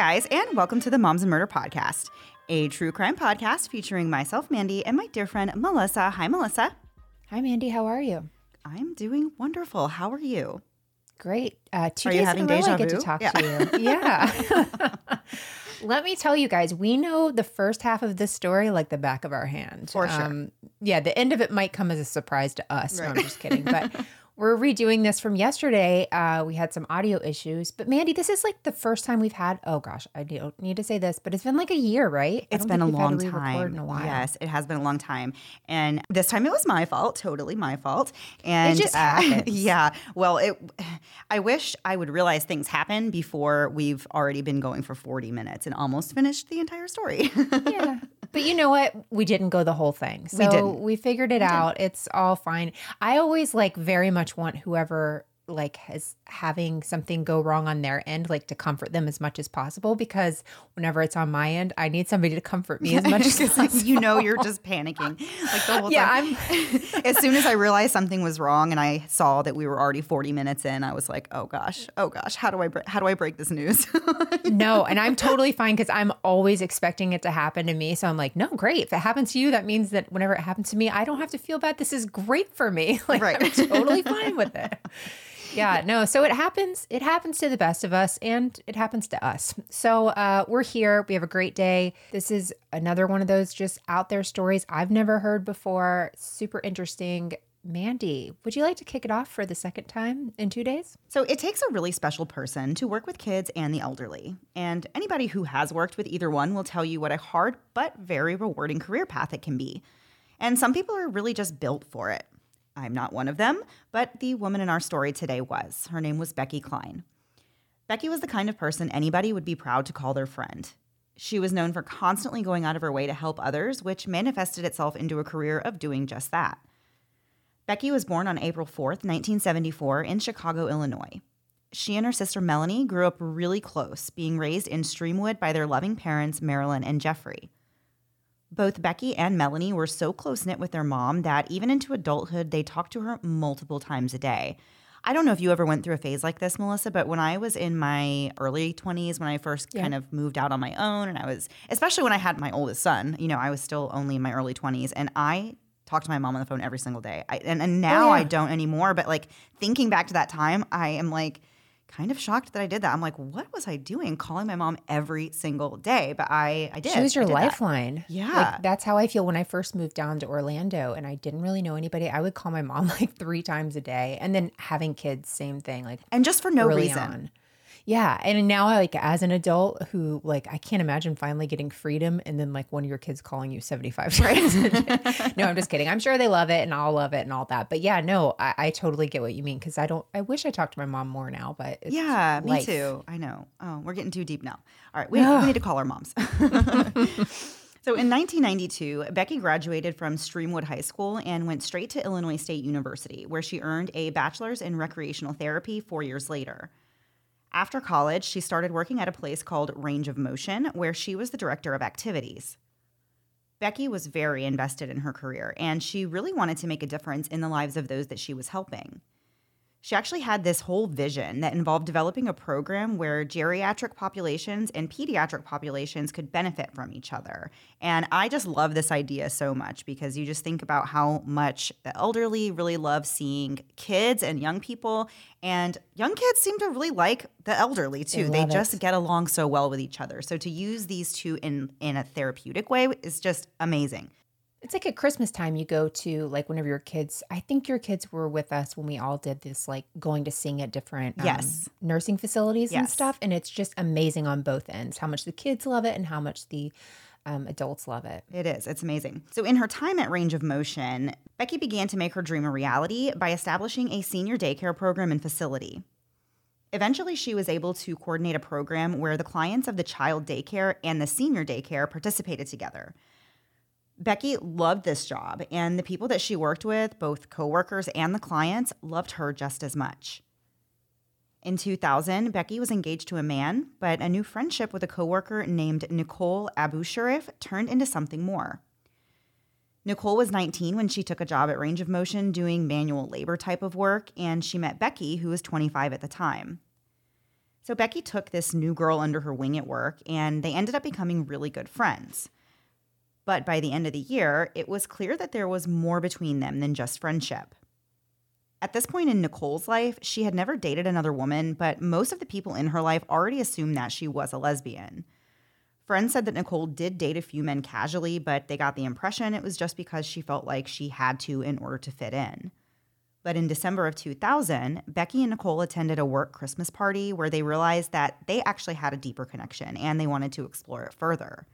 Guys, and welcome to the Moms and Murder Podcast, a true crime podcast featuring myself, Mandy, and my dear friend Melissa. Hi, Melissa. Hi, Mandy. How are you? I'm doing wonderful. How are you? Great. Uh, two Are you days having in a row I get to talk Yeah. to you. Yeah. Let me tell you guys, we know the first half of this story like the back of our hand. Um, For sure. yeah, the end of it might come as a surprise to us. No, I'm just kidding. But we're redoing this from yesterday. Uh, we had some audio issues. But Mandy, this is like the first time we've had, oh gosh, I don't need to say this, but it's been like a year, right? It's been a think we've had long time. A. Yes, it has been a long time. And this time it was my fault, totally my fault. And just uh, happens. yeah, well, it I wish I would realize things happen before we've already been going for 40 minutes and almost finished the entire story. yeah. But you know what? We didn't go the whole thing. So we, didn't. we figured it out. It's all fine. I always like very much want whoever like has having something go wrong on their end like to comfort them as much as possible because whenever it's on my end I need somebody to comfort me as much as possible. you know you're just panicking like the whole Yeah, time. I'm as soon as I realized something was wrong and I saw that we were already 40 minutes in, I was like, "Oh gosh, oh gosh, how do I bre- how do I break this news?" no, and I'm totally fine because I'm always expecting it to happen to me. So I'm like, no, great. If it happens to you, that means that whenever it happens to me, I don't have to feel bad. This is great for me. Like Right. I'm totally fine with it. Yeah, no. So it happens. It happens to the best of us, and it happens to us. So uh, we're here. We have a great day. This is another one of those just out there stories I've never heard before. Super interesting. Mandy, would you like to kick it off for the second time in two days? So it takes a really special person to work with kids and the elderly. And anybody who has worked with either one will tell you what a hard but very rewarding career path it can be. And some people are really just built for it. I'm not one of them, but the woman in our story today was. Her name was Becky Klein. Becky was the kind of person anybody would be proud to call their friend. She was known for constantly going out of her way to help others, which manifested itself into a career of doing just that. Becky was born on April 4th, 1974, in Chicago, Illinois. She and her sister Melanie grew up really close, being raised in Streamwood by their loving parents, Marilyn and Jeffrey. Both Becky and Melanie were so close knit with their mom that even into adulthood, they talked to her multiple times a day. I don't know if you ever went through a phase like this, Melissa, but when I was in my early 20s, when I first Yeah. kind of moved out on my own, and I was, especially when I had my oldest son, you know, I was still only in my early 20s, and I talked to my mom on the phone every single day. I, and, and oh, now yeah. I don't anymore. But like thinking back to that time, I am like kind of shocked that I did that. I'm like, what was I doing calling my mom every single day? But I, I did. She was your did that. lifeline. Yeah. Like, that's how I feel when I first moved down to Orlando and I didn't really know anybody. I would call my mom like three times a day. And then having kids, same thing. Like And just for no reason. on. Yeah. And now I like as an adult who like I can't imagine finally getting freedom and then like one of your kids calling you 75 times. no, I'm just kidding. I'm sure they love it and I'll love it and all that. But yeah, no, I, I totally get what you mean because I don't I wish I talked to my mom more now, but it's Yeah, me life. too. I know. Oh, we're getting too deep now. All right, we, we need to call our moms. so in 1992, Becky graduated from Streamwood High School and went straight to Illinois State University, where she earned a bachelor's in recreational therapy four years later. After college, she started working at a place called Range of Motion, where she was the director of activities. Becky was very invested in her career, and she really wanted to make a difference in the lives of those that she was helping. She actually had this whole vision that involved developing a program where geriatric populations and pediatric populations could benefit from each other. And I just love this idea so much because you just think about how much the elderly really love seeing kids and young people. And young kids seem to really like the elderly too. They, love just it. get along so well with each other. So to use these two in, in a therapeutic way is just amazing. It's like at Christmas time, you go to like whenever your kids, I think your kids were with us when we all did this, like going to sing at different um, Yes. nursing facilities and stuff. And it's just amazing on both ends how much the kids love it and how much the um, adults love it. It is. It's amazing. So, in her time at Range of Motion, Becky began to make her dream a reality by establishing a senior daycare program and facility. Eventually, she was able to coordinate a program where the clients of the child daycare and the senior daycare participated together. Becky loved this job, and the people that she worked with, both coworkers and the clients, loved her just as much. In 2000, Becky was engaged to a man, but a new friendship with a coworker named Nicole Abusharif turned into something more. Nicole was 19 when she took a job at Range of Motion doing manual labor type of work, and she met Becky, who was 25 at the time. So Becky took this new girl under her wing at work, and they ended up becoming really good friends. But by the end of the year, it was clear that there was more between them than just friendship. At this point in Nicole's life, she had never dated another woman, but most of the people in her life already assumed that she was a lesbian. Friends said that Nicole did date a few men casually, but they got the impression it was just because she felt like she had to in order to fit in. But in December of 2000, Becky and Nicole attended a work Christmas party where they realized that they actually had a deeper connection and they wanted to explore it further.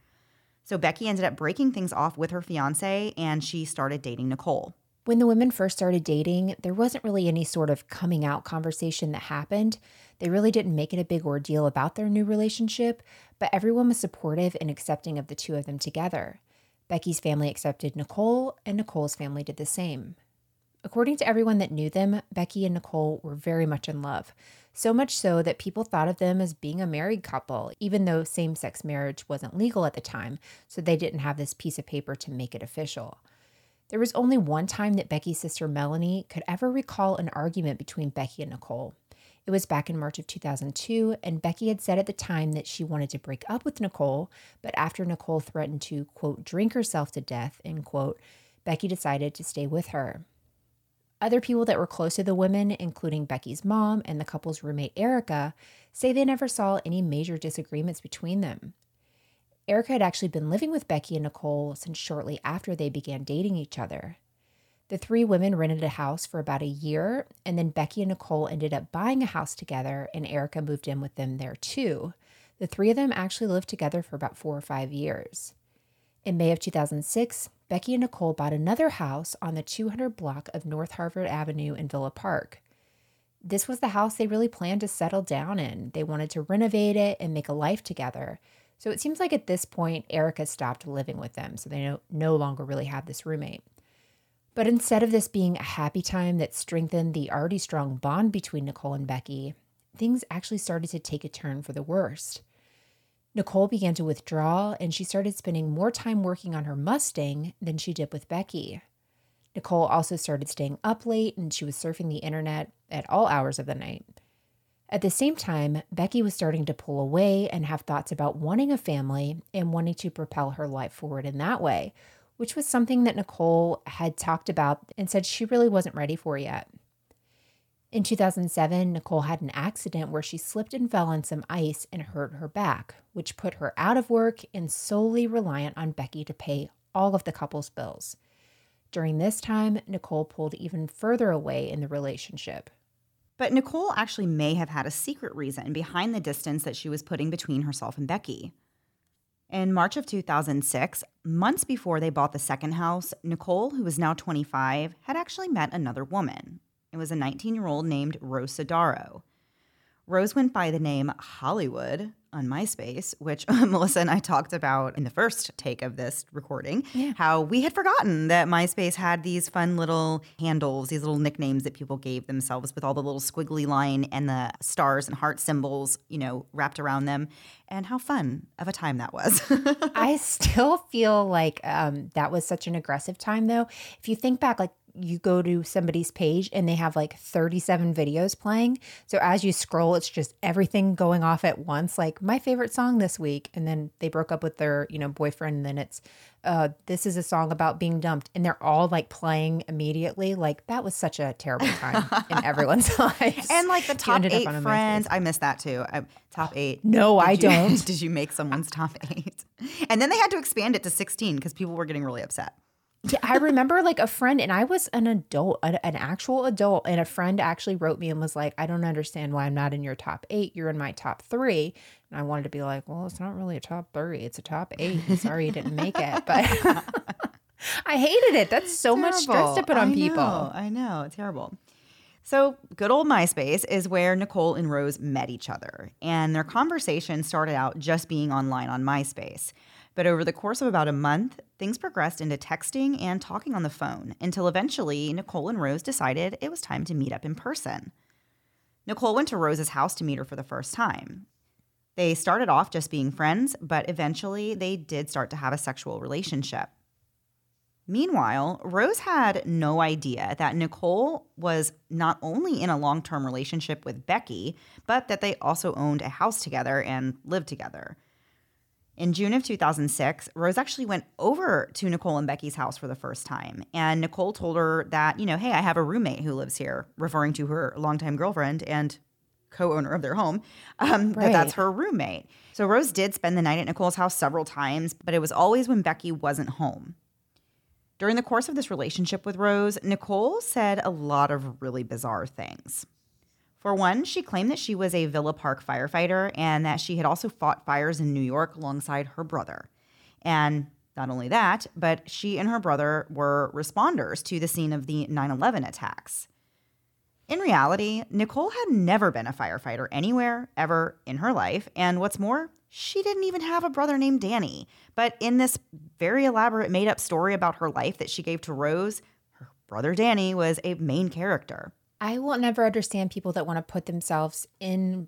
So Becky ended up breaking things off with her fiance and she started dating Nicole. When the women first started dating, there wasn't really any sort of coming out conversation that happened. They really didn't make it a big ordeal about their new relationship, but everyone was supportive and accepting of the two of them together. Becky's family accepted Nicole, and Nicole's family did the same. According to everyone that knew them, Becky and Nicole were very much in love. So much so that people thought of them as being a married couple, even though same sex marriage wasn't legal at the time, so they didn't have this piece of paper to make it official. There was only one time that Becky's sister Melanie could ever recall an argument between Becky and Nicole. It was back in March of 2002, and Becky had said at the time that she wanted to break up with Nicole, but after Nicole threatened to, quote, drink herself to death, end quote, Becky decided to stay with her. Other people that were close to the women, including Becky's mom and the couple's roommate Erica, say they never saw any major disagreements between them. Erica had actually been living with Becky and Nicole since shortly after they began dating each other. The three women rented a house for about a year, and then Becky and Nicole ended up buying a house together, and Erica moved in with them there too. The three of them actually lived together for about four or five years. In May of 2006, Becky and Nicole bought another house on the 200 block of North Harvard Avenue in Villa Park. This was the house they really planned to settle down in. They wanted to renovate it and make a life together. So it seems like at this point, Erica stopped living with them, so they no, no longer really have this roommate. But instead of this being a happy time that strengthened the already strong bond between Nicole and Becky, things actually started to take a turn for the worst. Nicole began to withdraw and she started spending more time working on her Mustang than she did with Becky. Nicole also started staying up late and she was surfing the internet at all hours of the night. At the same time, Becky was starting to pull away and have thoughts about wanting a family and wanting to propel her life forward in that way, which was something that Nicole had talked about and said she really wasn't ready for yet. In 2007, Nicole had an accident where she slipped and fell on some ice and hurt her back, which put her out of work and solely reliant on Becky to pay all of the couple's bills. During this time, Nicole pulled even further away in the relationship. But Nicole actually may have had a secret reason behind the distance that she was putting between herself and Becky. In March of 2006, months before they bought the second house, Nicole, who was now 25, had actually met another woman. It was a 19 year old named Rose Sodaro. Rose went by the name Hollywood on MySpace, which Melissa and I talked about in the first take of this recording. Yeah. How we had forgotten that MySpace had these fun little handles, these little nicknames that people gave themselves with all the little squiggly line and the stars and heart symbols, you know, wrapped around them. And how fun of a time that was. I still feel like um, that was such an aggressive time, though. If you think back, like you go to somebody's page and they have like 37 videos playing. So as you scroll, it's just everything going off at once. Like my favorite song this week. And then they broke up with their, you know, boyfriend. And then it's, uh, this is a song about being dumped. And they're all like playing immediately. Like that was such a terrible time in everyone's lives. and like the top eight friends, I missed that too. I, top eight. No, I you- don't. did you make someone's top eight? And then they had to expand it to 16 because people were getting really upset. Yeah, I remember like a friend, and I was an adult, an, an actual adult, and a friend actually wrote me and was like, "I don't understand why I'm not in your top eight. You're in my top three. And I wanted to be like, "Well, it's not really a top three; it's a top eight. I'm sorry you didn't make it, but I hated it. That's so much stress to put on I people. know, I know, terrible. So, good old MySpace is where Nicole and Rose met each other, and their conversation started out just being online on MySpace. But over the course of about a month, things progressed into texting and talking on the phone until eventually Nicole and Rose decided it was time to meet up in person. Nicole went to Rose's house to meet her for the first time. They started off just being friends, but eventually they did start to have a sexual relationship. Meanwhile, Rose had no idea that Nicole was not only in a long term relationship with Becky, but that they also owned a house together and lived together. In June of 2006, Rose actually went over to Nicole and Becky's house for the first time. And Nicole told her that, you know, hey, I have a roommate who lives here, referring to her longtime girlfriend and co owner of their home, um, that that's her roommate. So Rose did spend the night at Nicole's house several times, but it was always when Becky wasn't home. During the course of this relationship with Rose, Nicole said a lot of really bizarre things. For one, she claimed that she was a Villa Park firefighter and that she had also fought fires in New York alongside her brother. And not only that, but she and her brother were responders to the scene of the 9 11 attacks. In reality, Nicole had never been a firefighter anywhere ever in her life. And what's more, she didn't even have a brother named Danny. But in this very elaborate made up story about her life that she gave to Rose, her brother Danny was a main character. I will never understand people that want to put themselves in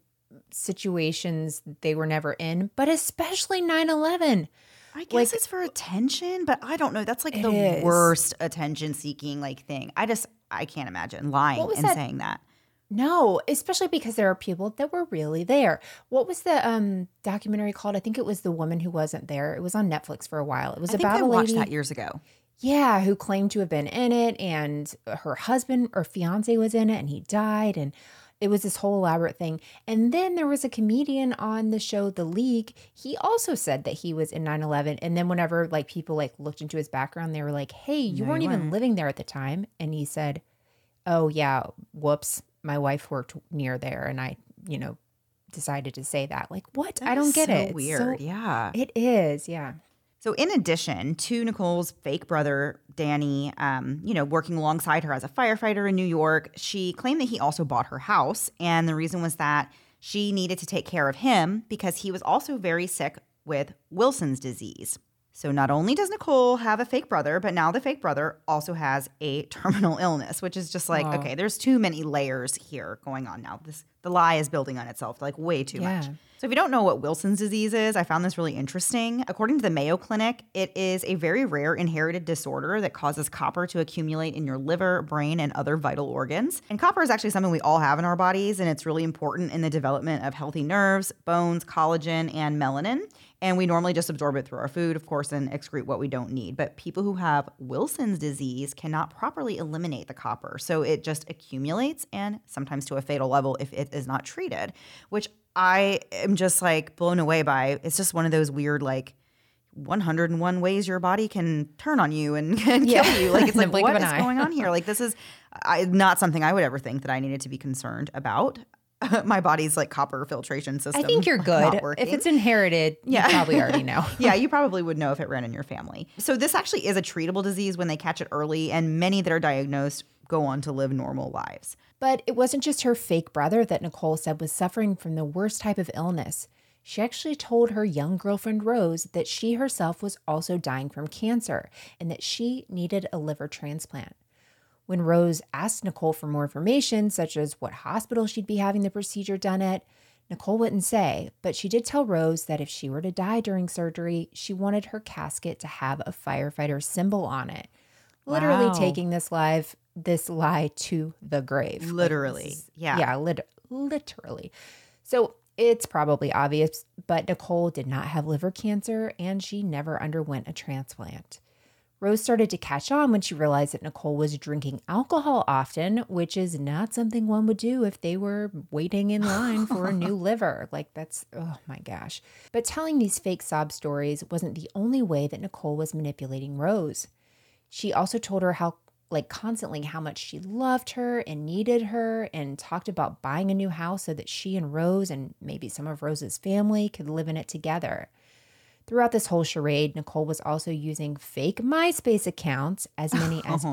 situations they were never in, but especially 9 11. I guess Like- it's for attention, but I don't know. That's like the is. worst attention seeking like thing. I just I can't imagine lying and that- saying that. No, especially because there are people that were really there. What was the um documentary called? I think it was The Woman Who Wasn't There. It was on Netflix for a while. It was I think about I a watched lady that years ago. Yeah, who claimed to have been in it and her husband or fiance was in it and he died and it was this whole elaborate thing. And then there was a comedian on the show The League. He also said that he was in 9/11 and then whenever like people like looked into his background they were like, "Hey, you No, weren't you even weren't." living there at the time." And he said, "Oh, yeah, whoops. My wife worked near there and I, you know, decided to say that." Like, what? That I don't get so it. Weird. so- yeah. It is. Yeah. So, in addition to Nicole's fake brother, Danny, um, you know, working alongside her as a firefighter in New York, she claimed that he also bought her house. And the reason was that she needed to take care of him because he was also very sick with Wilson's disease. So, not only does Nicole have a fake brother, but now the fake brother also has a terminal illness, which is just like, okay, there's too many layers here going on now. This the lie is building on itself, like way too much. So, if you don't know what Wilson's disease is, I found this really interesting. According to the Mayo Clinic, it is a very rare inherited disorder that causes copper to accumulate in your liver, brain, and other vital organs. And copper is actually something we all have in our bodies, and it's really important in the development of healthy nerves, bones, collagen, and melanin. And we normally just absorb it through our food, of course, and excrete what we don't need. But people who have Wilson's disease cannot properly eliminate the copper. So it just accumulates and sometimes to a fatal level if it is not treated, which I am just like blown away by. It's just one of those weird, like, 101 ways your body can turn on you and, and Yeah. kill you. Like it's like what is eye. going on here? Like this is I, not something I would ever think that I needed to be concerned about. My body's like copper filtration system. I think you're good. If it's inherited, Yeah. you probably already know. yeah, you probably would know if it ran in your family. So this actually is a treatable disease when they catch it early, and many that are diagnosed go on to live normal lives. But it wasn't just her fake brother that Nicole said was suffering from the worst type of illness. She actually told her young girlfriend Rose that she herself was also dying from cancer and that she needed a liver transplant. When Rose asked Nicole for more information, such as what hospital she'd be having the procedure done at, Nicole wouldn't say, but she did tell Rose that if she were to die during surgery, she wanted her casket to have a firefighter symbol on it. Literally Wow. taking this live this lie to the grave. Literally, is- yeah. Yeah, lit- literally. So it's probably obvious, but Nicole did not have liver cancer and she never underwent a transplant. Rose started to catch on when she realized that Nicole was drinking alcohol often, which is not something one would do if they were waiting in line for a new liver. Like, that's, oh my gosh. But telling these fake sob stories wasn't the only way that Nicole was manipulating Rose. She also told her how, like, constantly how much she loved her and needed her, and talked about buying a new house so that she and Rose and maybe some of Rose's family could live in it together. Throughout this whole charade, Nicole was also using fake MySpace accounts, as many as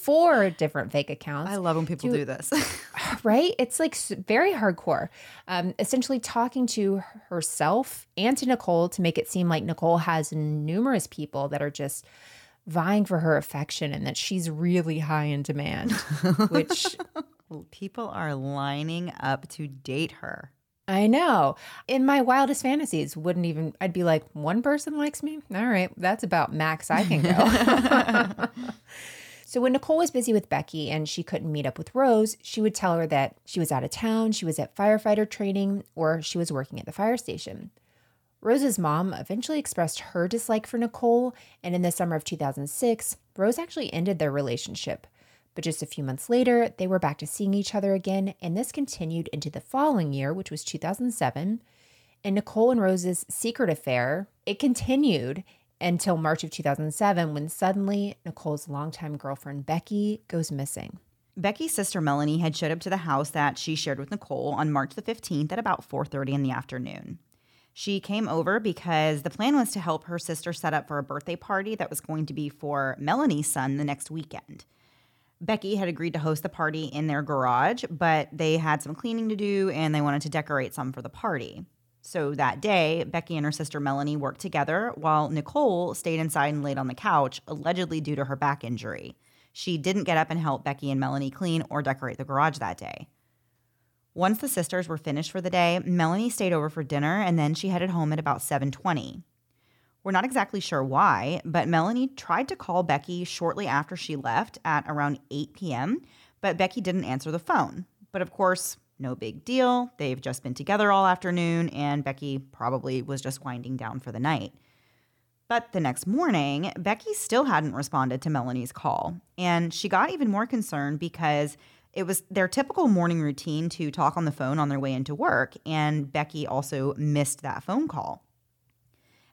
four different fake accounts. I love when people Do- do this. right? It's like very hardcore. Um, essentially, talking to herself and to Nicole to make it seem like Nicole has numerous people that are just vying for her affection and that she's really high in demand, which people are lining up to date her. I know. In my wildest fantasies, wouldn't even, I'd be like, one person likes me? All right, that's about max I can go. so when Nicole was busy with Becky and she couldn't meet up with Rose, she would tell her that she was out of town, she was at firefighter training, or she was working at the fire station. Rose's mom eventually expressed her dislike for Nicole, and in the summer of 2006, Rose actually ended their relationship. But just a few months later, they were back to seeing each other again, and this continued into the following year, which was 2007. And Nicole and Rose's secret affair, it continued until March of 2007 when suddenly Nicole's longtime girlfriend Becky goes missing. Becky's sister Melanie had showed up to the house that she shared with Nicole on March the 15th at about 4:30 in the afternoon. She came over because the plan was to help her sister set up for a birthday party that was going to be for Melanie's son the next weekend. Becky had agreed to host the party in their garage, but they had some cleaning to do and they wanted to decorate some for the party. So that day, Becky and her sister Melanie worked together while Nicole stayed inside and laid on the couch, allegedly due to her back injury. She didn't get up and help Becky and Melanie clean or decorate the garage that day. Once the sisters were finished for the day, Melanie stayed over for dinner and then she headed home at about 7:20. We're not exactly sure why, but Melanie tried to call Becky shortly after she left at around 8 p.m., but Becky didn't answer the phone. But of course, no big deal. They've just been together all afternoon, and Becky probably was just winding down for the night. But the next morning, Becky still hadn't responded to Melanie's call, and she got even more concerned because it was their typical morning routine to talk on the phone on their way into work, and Becky also missed that phone call.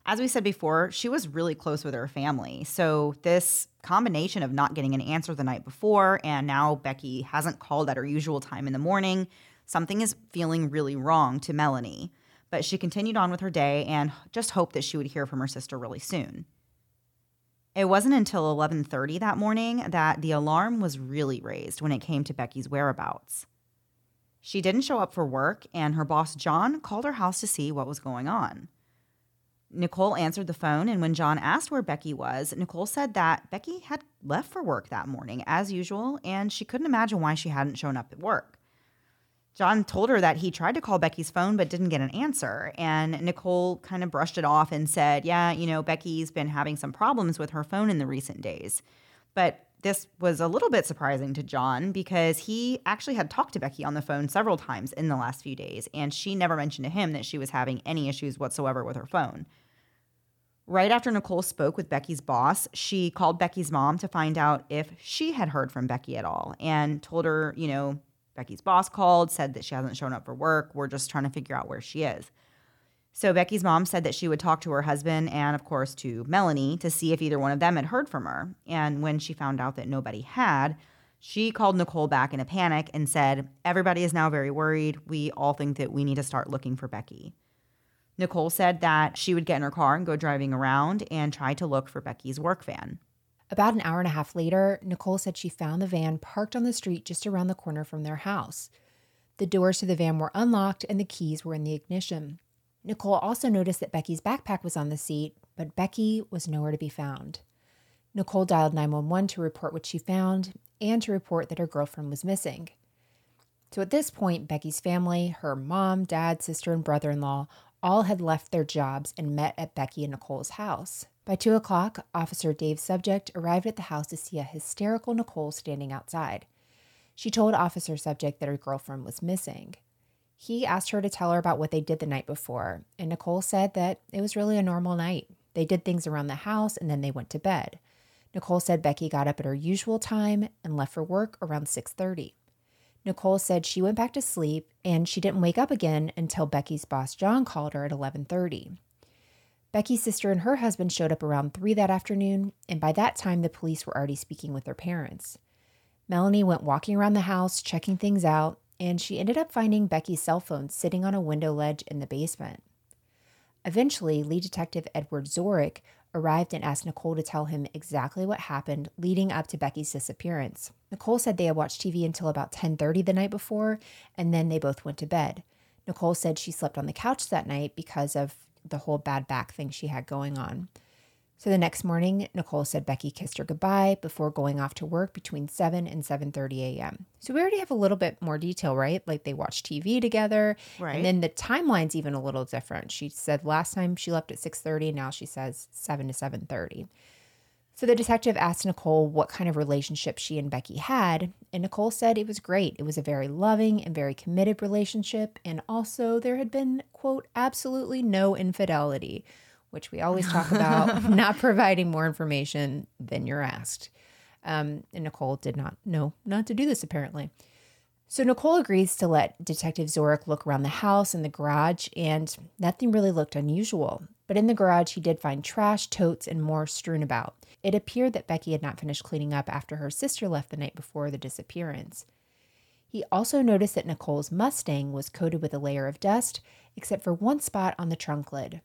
As we said before, she was really close with her family. So, this combination of not getting an answer the night before and now Becky hasn't called at her usual time in the morning, something is feeling really wrong to Melanie. But she continued on with her day and just hoped that she would hear from her sister really soon. It wasn't until 11:30 that morning that the alarm was really raised when it came to Becky's whereabouts. She didn't show up for work and her boss John called her house to see what was going on. Nicole answered the phone, and when John asked where Becky was, Nicole said that Becky had left for work that morning, as usual, and she couldn't imagine why she hadn't shown up at work. John told her that he tried to call Becky's phone but didn't get an answer, and Nicole kind of brushed it off and said, Yeah, you know, Becky's been having some problems with her phone in the recent days. But this was a little bit surprising to John because he actually had talked to Becky on the phone several times in the last few days, and she never mentioned to him that she was having any issues whatsoever with her phone. Right after Nicole spoke with Becky's boss, she called Becky's mom to find out if she had heard from Becky at all and told her, you know, Becky's boss called, said that she hasn't shown up for work. We're just trying to figure out where she is. So Becky's mom said that she would talk to her husband and, of course, to Melanie to see if either one of them had heard from her. And when she found out that nobody had, she called Nicole back in a panic and said, Everybody is now very worried. We all think that we need to start looking for Becky. Nicole said that she would get in her car and go driving around and try to look for Becky's work van. About an hour and a half later, Nicole said she found the van parked on the street just around the corner from their house. The doors to the van were unlocked and the keys were in the ignition. Nicole also noticed that Becky's backpack was on the seat, but Becky was nowhere to be found. Nicole dialed 911 to report what she found and to report that her girlfriend was missing. So at this point, Becky's family, her mom, dad, sister, and brother in law, all had left their jobs and met at Becky and Nicole's house. By two o'clock, Officer Dave Subject arrived at the house to see a hysterical Nicole standing outside. She told Officer Subject that her girlfriend was missing. He asked her to tell her about what they did the night before, and Nicole said that it was really a normal night. They did things around the house and then they went to bed. Nicole said Becky got up at her usual time and left for work around 6:30. Nicole said she went back to sleep and she didn't wake up again until Becky's boss John called her at 11:30. Becky's sister and her husband showed up around 3 that afternoon, and by that time the police were already speaking with their parents. Melanie went walking around the house checking things out, and she ended up finding Becky's cell phone sitting on a window ledge in the basement. Eventually, lead detective Edward Zorick arrived and asked Nicole to tell him exactly what happened leading up to Becky's disappearance. Nicole said they had watched TV until about 10:30 the night before and then they both went to bed. Nicole said she slept on the couch that night because of the whole bad back thing she had going on. So the next morning, Nicole said Becky kissed her goodbye before going off to work between 7 and 7:30 a.m. So we already have a little bit more detail, right? Like they watched TV together. Right. And then the timeline's even a little different. She said last time she left at 6:30, now she says 7 to 7:30. So the detective asked Nicole what kind of relationship she and Becky had, and Nicole said it was great. It was a very loving and very committed relationship, and also there had been, quote, absolutely no infidelity which we always talk about, not providing more information than you're asked. Um, and Nicole did not know not to do this, apparently. So Nicole agrees to let Detective Zorick look around the house and the garage, and nothing really looked unusual. But in the garage, he did find trash, totes, and more strewn about. It appeared that Becky had not finished cleaning up after her sister left the night before the disappearance. He also noticed that Nicole's Mustang was coated with a layer of dust, except for one spot on the trunk lid.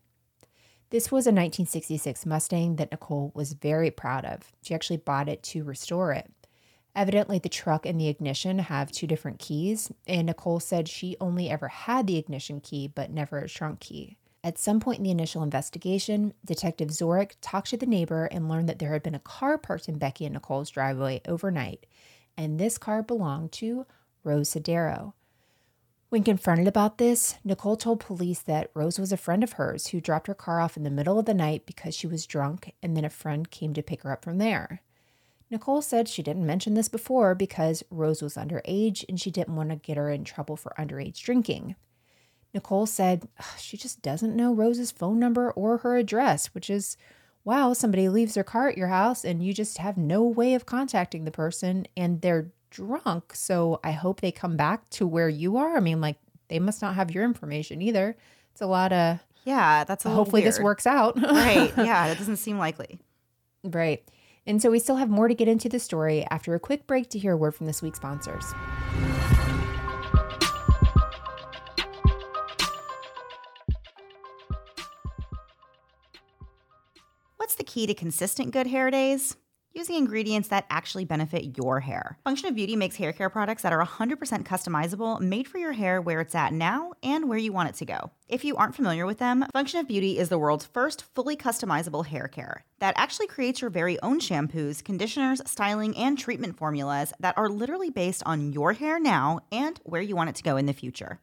This was a 1966 Mustang that Nicole was very proud of. She actually bought it to restore it. Evidently, the truck and the ignition have two different keys, and Nicole said she only ever had the ignition key but never a trunk key. At some point in the initial investigation, Detective Zorick talked to the neighbor and learned that there had been a car parked in Becky and Nicole's driveway overnight, and this car belonged to Rose Sodaro. When confronted about this, Nicole told police that Rose was a friend of hers who dropped her car off in the middle of the night because she was drunk, and then a friend came to pick her up from there. Nicole said she didn't mention this before because Rose was underage and she didn't want to get her in trouble for underage drinking. Nicole said she just doesn't know Rose's phone number or her address, which is wow, somebody leaves their car at your house and you just have no way of contacting the person and they're drunk. So I hope they come back to where you are. I mean, like they must not have your information either. It's a lot of yeah. That's a hopefully weird. this works out. right. Yeah. That doesn't seem likely. Right. And so we still have more to get into the story after a quick break to hear a word from this week's sponsors. What's the key to consistent good hair days? Using ingredients that actually benefit your hair. Function of Beauty makes hair care products that are 100% customizable, made for your hair where it's at now and where you want it to go. If you aren't familiar with them, Function of Beauty is the world's first fully customizable hair care that actually creates your very own shampoos, conditioners, styling, and treatment formulas that are literally based on your hair now and where you want it to go in the future.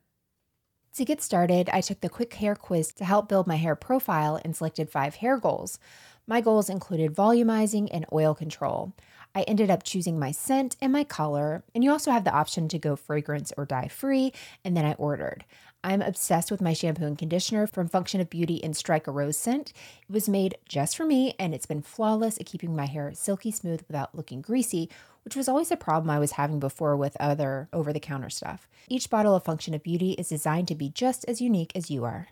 To get started, I took the quick hair quiz to help build my hair profile and selected five hair goals. My goals included volumizing and oil control. I ended up choosing my scent and my color, and you also have the option to go fragrance or dye free, and then I ordered. I'm obsessed with my shampoo and conditioner from Function of Beauty in Strike a Rose scent. It was made just for me and it's been flawless at keeping my hair silky smooth without looking greasy, which was always a problem I was having before with other over the counter stuff. Each bottle of Function of Beauty is designed to be just as unique as you are.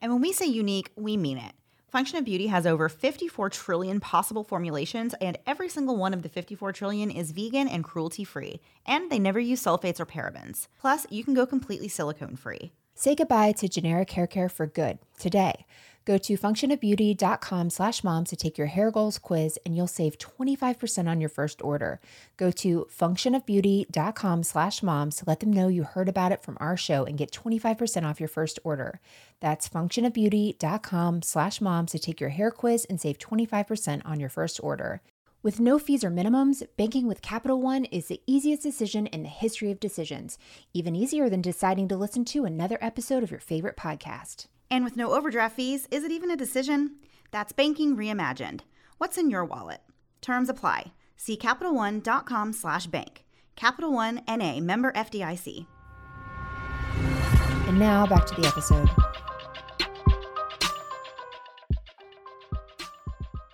And when we say unique, we mean it. Function of Beauty has over 54 trillion possible formulations, and every single one of the 54 trillion is vegan and cruelty free. And they never use sulfates or parabens. Plus, you can go completely silicone free. Say goodbye to generic hair care for good today. Go to functionofbeauty.com slash moms to take your hair goals quiz and you'll save 25% on your first order. Go to functionofbeauty.com slash moms to let them know you heard about it from our show and get 25% off your first order. That's functionofbeauty.com slash moms to take your hair quiz and save 25% on your first order. With no fees or minimums, banking with Capital One is the easiest decision in the history of decisions, even easier than deciding to listen to another episode of your favorite podcast. And with no overdraft fees, is it even a decision? That's banking reimagined. What's in your wallet? Terms apply. See CapitalOne.com slash bank. Capital One NA member FDIC. And now back to the episode.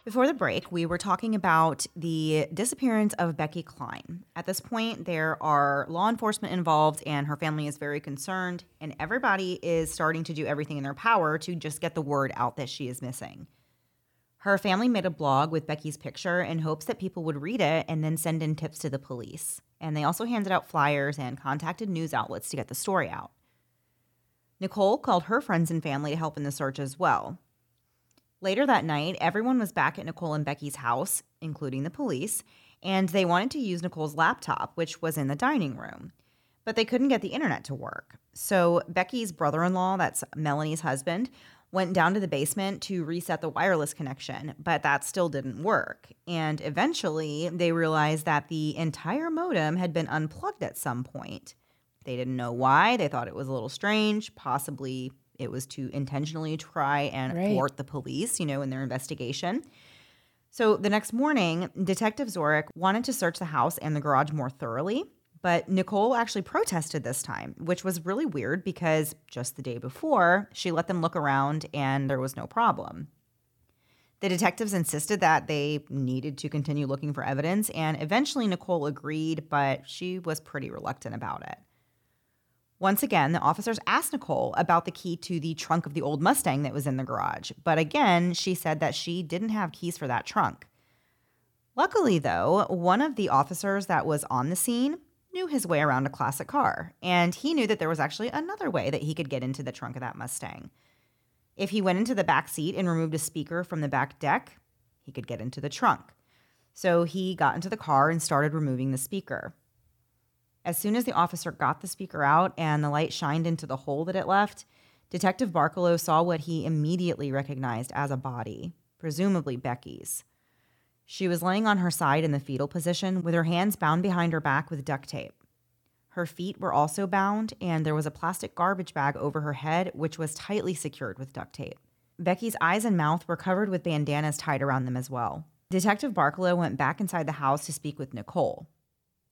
Before the break, we were talking about the disappearance of Becky Klein. At this point, there are law enforcement involved, and her family is very concerned, and everybody is starting to do everything in their power to just get the word out that she is missing. Her family made a blog with Becky's picture in hopes that people would read it and then send in tips to the police. And they also handed out flyers and contacted news outlets to get the story out. Nicole called her friends and family to help in the search as well. Later that night, everyone was back at Nicole and Becky's house, including the police, and they wanted to use Nicole's laptop, which was in the dining room. But they couldn't get the internet to work. So Becky's brother in law, that's Melanie's husband, went down to the basement to reset the wireless connection, but that still didn't work. And eventually, they realized that the entire modem had been unplugged at some point. They didn't know why. They thought it was a little strange, possibly it was to intentionally try and Right. thwart the police, you know, in their investigation. So the next morning, Detective Zorick wanted to search the house and the garage more thoroughly, but Nicole actually protested this time, which was really weird because just the day before, she let them look around and there was no problem. The detectives insisted that they needed to continue looking for evidence, and eventually Nicole agreed, but she was pretty reluctant about it. Once again, the officers asked Nicole about the key to the trunk of the old Mustang that was in the garage, but again, she said that she didn't have keys for that trunk. Luckily, though, one of the officers that was on the scene knew his way around a classic car, and he knew that there was actually another way that he could get into the trunk of that Mustang. If he went into the back seat and removed a speaker from the back deck, he could get into the trunk. So he got into the car and started removing the speaker. As soon as the officer got the speaker out and the light shined into the hole that it left, Detective Barkalow saw what he immediately recognized as a body, presumably Becky's. She was laying on her side in the fetal position with her hands bound behind her back with duct tape. Her feet were also bound, and there was a plastic garbage bag over her head, which was tightly secured with duct tape. Becky's eyes and mouth were covered with bandanas tied around them as well. Detective Barkalow went back inside the house to speak with Nicole.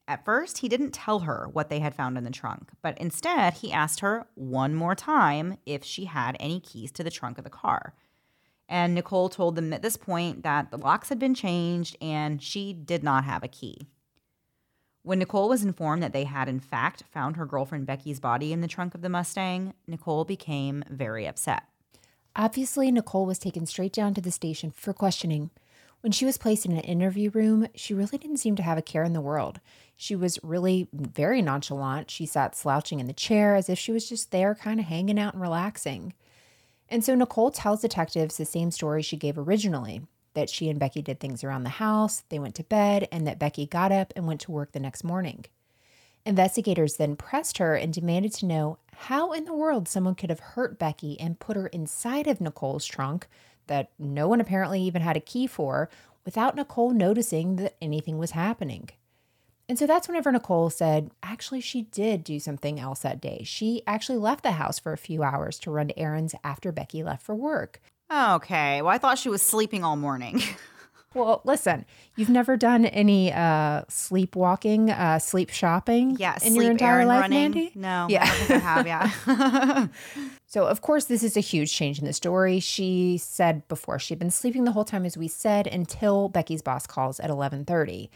At first, he didn't tell her what they had found in the trunk, but instead, he asked her one more time if she had any keys to the trunk of the car. And Nicole told them at this point that the locks had been changed and she did not have a key. When Nicole was informed that they had, in fact, found her girlfriend Becky's body in the trunk of the Mustang, Nicole became very upset. Obviously, Nicole was taken straight down to the station for questioning. When she was placed in an interview room, she really didn't seem to have a care in the world. She was really very nonchalant. She sat slouching in the chair as if she was just there, kind of hanging out and relaxing. And so Nicole tells detectives the same story she gave originally that she and Becky did things around the house, they went to bed, and that Becky got up and went to work the next morning. Investigators then pressed her and demanded to know how in the world someone could have hurt Becky and put her inside of Nicole's trunk that no one apparently even had a key for without Nicole noticing that anything was happening. And so that's whenever Nicole said, actually, she did do something else that day. She actually left the house for a few hours to run errands after Becky left for work. Okay, well, I thought she was sleeping all morning. Well, listen, you've never done any uh, sleepwalking, uh, sleep shopping Yeah, in sleep your entire life, running. Mandy? No, Yeah. I don't think I have. Yeah. So, of course, this is a huge change in the story. She said before she'd been sleeping the whole time, as we said, until Becky's boss calls at 11:30.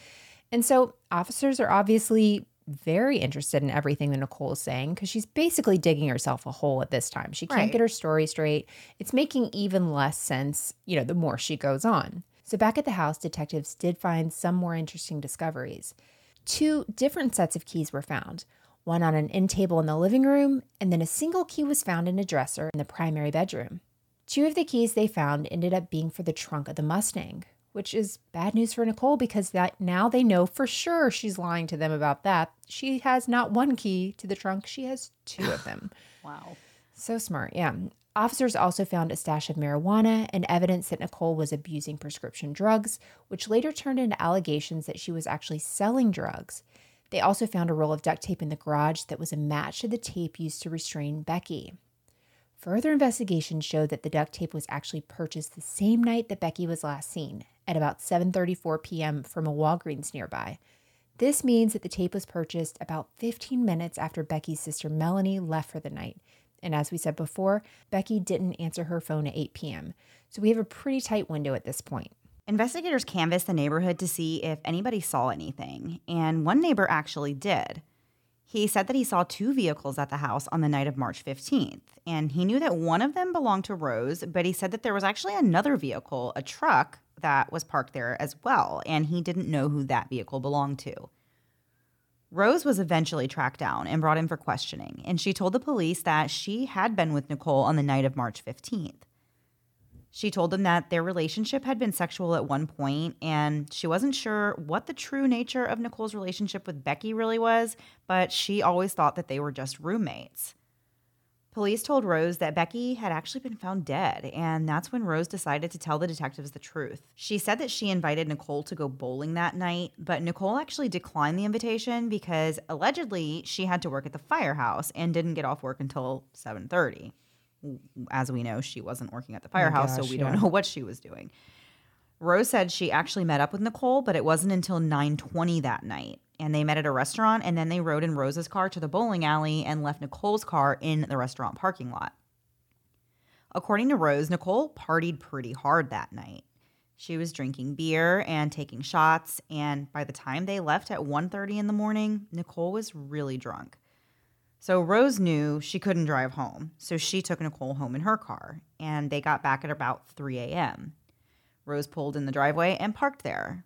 And so, officers are obviously very interested in everything that Nicole is saying because she's basically digging herself a hole at this time. She can't Right. get her story straight. It's making even less sense, you know, the more she goes on. So, back at the house, detectives did find some more interesting discoveries. Two different sets of keys were found one on an end table in the living room, and then a single key was found in a dresser in the primary bedroom. Two of the keys they found ended up being for the trunk of the Mustang, which is bad news for Nicole because that now they know for sure she's lying to them about that. She has not one key to the trunk, she has two of them. wow. So smart, yeah. Officers also found a stash of marijuana and evidence that Nicole was abusing prescription drugs, which later turned into allegations that she was actually selling drugs. They also found a roll of duct tape in the garage that was a match to the tape used to restrain Becky. Further investigation showed that the duct tape was actually purchased the same night that Becky was last seen, at about 7:34 p.m. from a Walgreens nearby. This means that the tape was purchased about 15 minutes after Becky's sister Melanie left for the night. And as we said before, Becky didn't answer her phone at 8 p.m. So we have a pretty tight window at this point. Investigators canvassed the neighborhood to see if anybody saw anything, and one neighbor actually did. He said that he saw two vehicles at the house on the night of March 15th, and he knew that one of them belonged to Rose, but he said that there was actually another vehicle, a truck, that was parked there as well, and he didn't know who that vehicle belonged to. Rose was eventually tracked down and brought in for questioning, and she told the police that she had been with Nicole on the night of March 15th. She told them that their relationship had been sexual at one point, and she wasn't sure what the true nature of Nicole's relationship with Becky really was, but she always thought that they were just roommates. Police told Rose that Becky had actually been found dead, and that's when Rose decided to tell the detectives the truth. She said that she invited Nicole to go bowling that night, but Nicole actually declined the invitation because allegedly she had to work at the firehouse and didn't get off work until 7:30 as we know, she wasn't working at the oh firehouse, gosh, so we yeah. don't know what she was doing. Rose said she actually met up with Nicole, but it wasn't until 9:20 that night. And they met at a restaurant and then they rode in Rose's car to the bowling alley and left Nicole's car in the restaurant parking lot. According to Rose, Nicole partied pretty hard that night. She was drinking beer and taking shots, and by the time they left at 1:30 in the morning, Nicole was really drunk. So Rose knew she couldn't drive home, so she took Nicole home in her car, and they got back at about 3 a.m. Rose pulled in the driveway and parked there.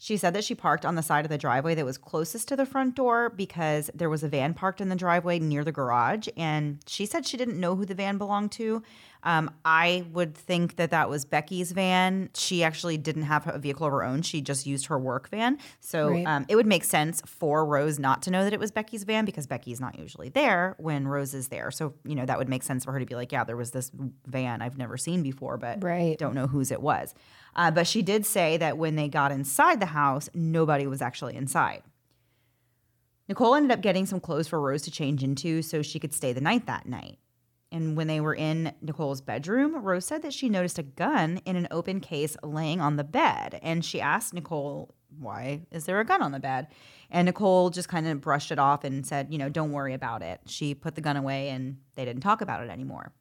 She said that she parked on the side of the driveway that was closest to the front door because there was a van parked in the driveway near the garage, and she said she didn't know who the van belonged to. Um, I would think that that was Becky's van. She actually didn't have a vehicle of her own. She just used her work van. So Right. um, it would make sense for Rose not to know that it was Becky's van because Becky's not usually there when Rose is there. So, you know, that would make sense for her to be like, yeah, there was this van I've never seen before, but Right. don't know whose it was. Uh, but she did say that when they got inside the house, nobody was actually inside. Nicole ended up getting some clothes for Rose to change into so she could stay the night that night. And when they were in Nicole's bedroom, Rose said that she noticed a gun in an open case laying on the bed. And she asked Nicole, Why is there a gun on the bed? And Nicole just kind of brushed it off and said, You know, don't worry about it. She put the gun away and they didn't talk about it anymore.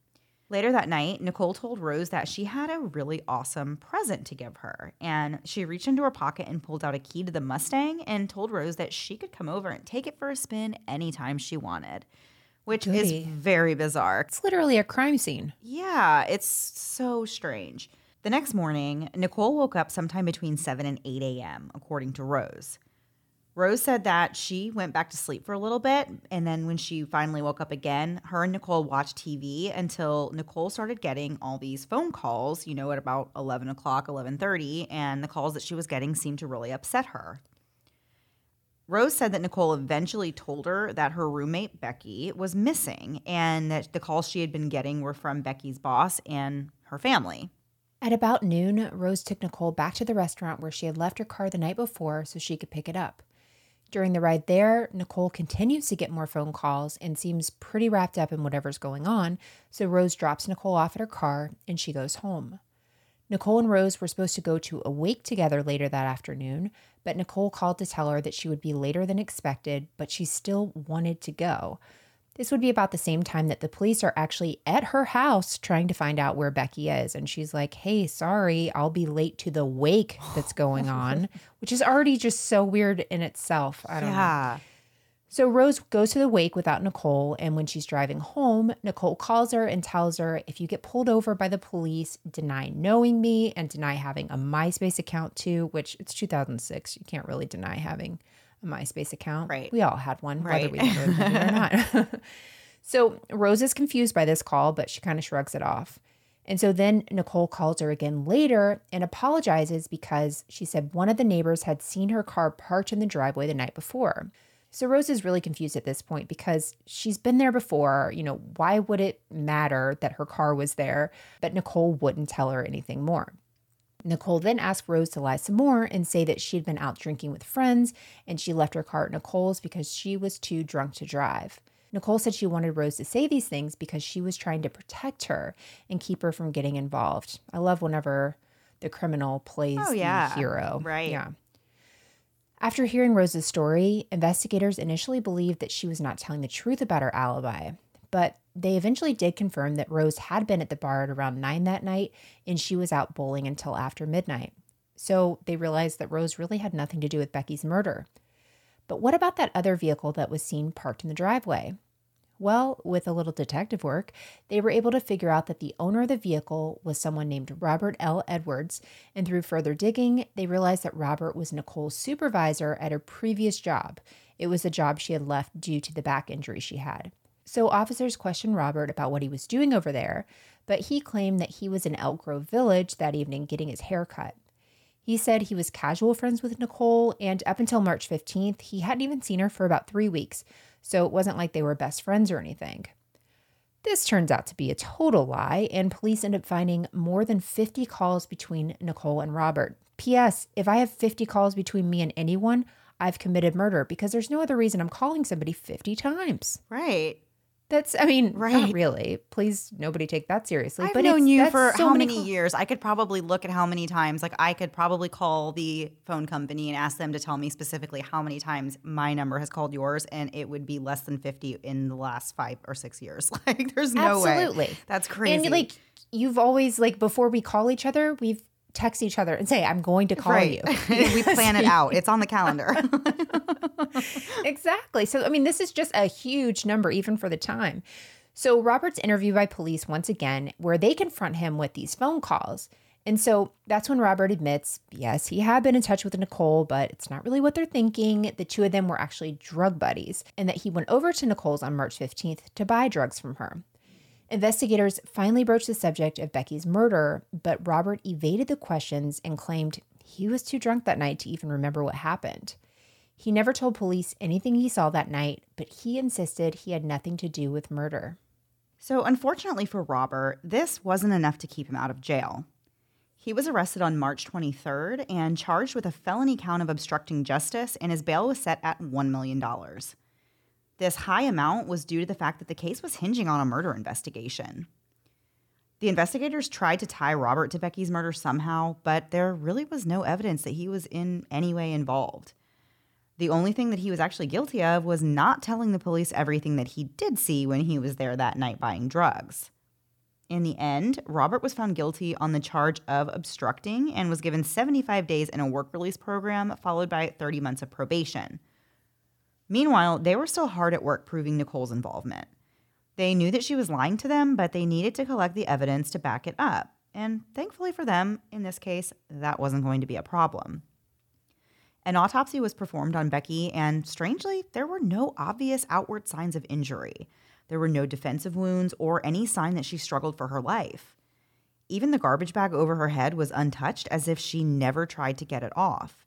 Later that night, Nicole told Rose that she had a really awesome present to give her. And she reached into her pocket and pulled out a key to the Mustang and told Rose that she could come over and take it for a spin anytime she wanted, which Goody. is very bizarre. It's literally a crime scene. Yeah, it's so strange. The next morning, Nicole woke up sometime between 7 and 8 a.m., according to Rose. Rose said that she went back to sleep for a little bit, and then when she finally woke up again, her and Nicole watched TV until Nicole started getting all these phone calls, you know, at about 11 o'clock, 11.30, and the calls that she was getting seemed to really upset her. Rose said that Nicole eventually told her that her roommate, Becky, was missing and that the calls she had been getting were from Becky's boss and her family. At about noon, Rose took Nicole back to the restaurant where she had left her car the night before so she could pick it up. During the ride there, Nicole continues to get more phone calls and seems pretty wrapped up in whatever's going on, so Rose drops Nicole off at her car and she goes home. Nicole and Rose were supposed to go to a wake together later that afternoon, but Nicole called to tell her that she would be later than expected, but she still wanted to go. This would be about the same time that the police are actually at her house trying to find out where Becky is. And she's like, hey, sorry, I'll be late to the wake that's going on, which is already just so weird in itself. I don't yeah. know. So Rose goes to the wake without Nicole, and when she's driving home, Nicole calls her and tells her if you get pulled over by the police, deny knowing me and deny having a MySpace account too, which it's 2006. You can't really deny having a MySpace account. Right. We all had one, Right. whether we admit it or not. so Rose is confused by this call, but she kind of shrugs it off. And so then Nicole calls her again later and apologizes because she said one of the neighbors had seen her car parked in the driveway the night before. So Rose is really confused at this point because she's been there before. You know, why would it matter that her car was there? But Nicole wouldn't tell her anything more. Nicole then asked Rose to lie some more and say that she'd been out drinking with friends and she left her car at Nicole's because she was too drunk to drive. Nicole said she wanted Rose to say these things because she was trying to protect her and keep her from getting involved. I love whenever the criminal plays Oh, yeah. the hero. Right. Yeah. After hearing Rose's story, investigators initially believed that she was not telling the truth about her alibi, but they eventually did confirm that Rose had been at the bar at around 9 that night and she was out bowling until after midnight. So they realized that Rose really had nothing to do with Becky's murder. But what about that other vehicle that was seen parked in the driveway? Well, with a little detective work, they were able to figure out that the owner of the vehicle was someone named Robert L. Edwards, and through further digging, they realized that Robert was Nicole's supervisor at her previous job. It was a job she had left due to the back injury she had. So officers questioned Robert about what he was doing over there, but he claimed that he was in Elk Grove Village that evening getting his hair cut. He said he was casual friends with Nicole, and up until March 15th, he hadn't even seen her for about three weeks, so it wasn't like they were best friends or anything. This turns out to be a total lie, and police end up finding more than 50 calls between Nicole and Robert. P.S. If I have 50 calls between me and anyone, I've committed murder because there's no other reason I'm calling somebody 50 times. Right. That's, I mean, not Right. really. Please, nobody take that seriously. I've but known you for so how many years? I could probably look at how many times. Like I could probably call the phone company and ask them to tell me specifically how many times my number has called yours, and it would be less than fifty in the last five or six years. Like there's no way. Absolutely. That's crazy. And like you've always like before we call each other, we've text each other and say, "I'm going to call right. you." we plan it out. It's on the calendar. exactly. So I mean, this is just a huge number even for the time. So Robert's interviewed by police once again, where they confront him with these phone calls. And so that's when Robert admits, yes, he had been in touch with Nicole, but it's not really what they're thinking. The two of them were actually drug buddies, and that he went over to Nicole's on March 15th to buy drugs from her. Investigators finally broached the subject of Becky's murder, but Robert evaded the questions and claimed he was too drunk that night to even remember what happened. He never told police anything he saw that night, but he insisted he had nothing to do with murder. So, unfortunately for Robert, this wasn't enough to keep him out of jail. He was arrested on March 23rd and charged with a felony count of obstructing justice, and his bail was set at $1 million. This high amount was due to the fact that the case was hinging on a murder investigation. The investigators tried to tie Robert to Becky's murder somehow, but there really was no evidence that he was in any way involved. The only thing that he was actually guilty of was not telling the police everything that he did see when he was there that night buying drugs. In the end, Robert was found guilty on the charge of obstructing and was given 75 days in a work release program, followed by 30 months of probation. Meanwhile, they were still hard at work proving Nicole's involvement. They knew that she was lying to them, but they needed to collect the evidence to back it up. And thankfully for them, in this case, that wasn't going to be a problem. An autopsy was performed on Becky, and strangely, there were no obvious outward signs of injury. There were no defensive wounds or any sign that she struggled for her life. Even the garbage bag over her head was untouched, as if she never tried to get it off.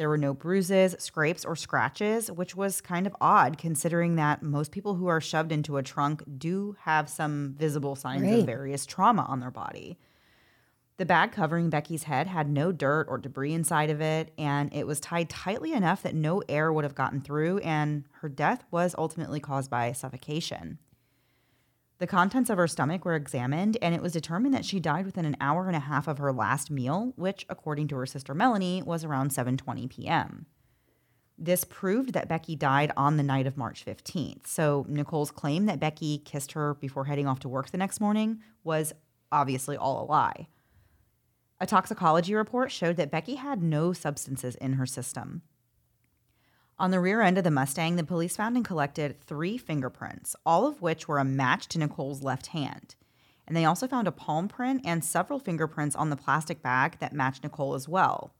There were no bruises, scrapes, or scratches, which was kind of odd considering that most people who are shoved into a trunk do have some visible signs Right. of various trauma on their body. The bag covering Becky's head had no dirt or debris inside of it, and it was tied tightly enough that no air would have gotten through, and her death was ultimately caused by suffocation. The contents of her stomach were examined, and it was determined that she died within an hour and a half of her last meal, which, according to her sister Melanie, was around 7:20 p.m. This proved that Becky died on the night of March 15th. So Nicole's claim that Becky kissed her before heading off to work the next morning was obviously all a lie. A toxicology report showed that Becky had no substances in her system. On the rear end of the Mustang, the police found and collected three fingerprints, all of which were a match to Nicole's left hand. And they also found a palm print and several fingerprints on the plastic bag that matched Nicole as well.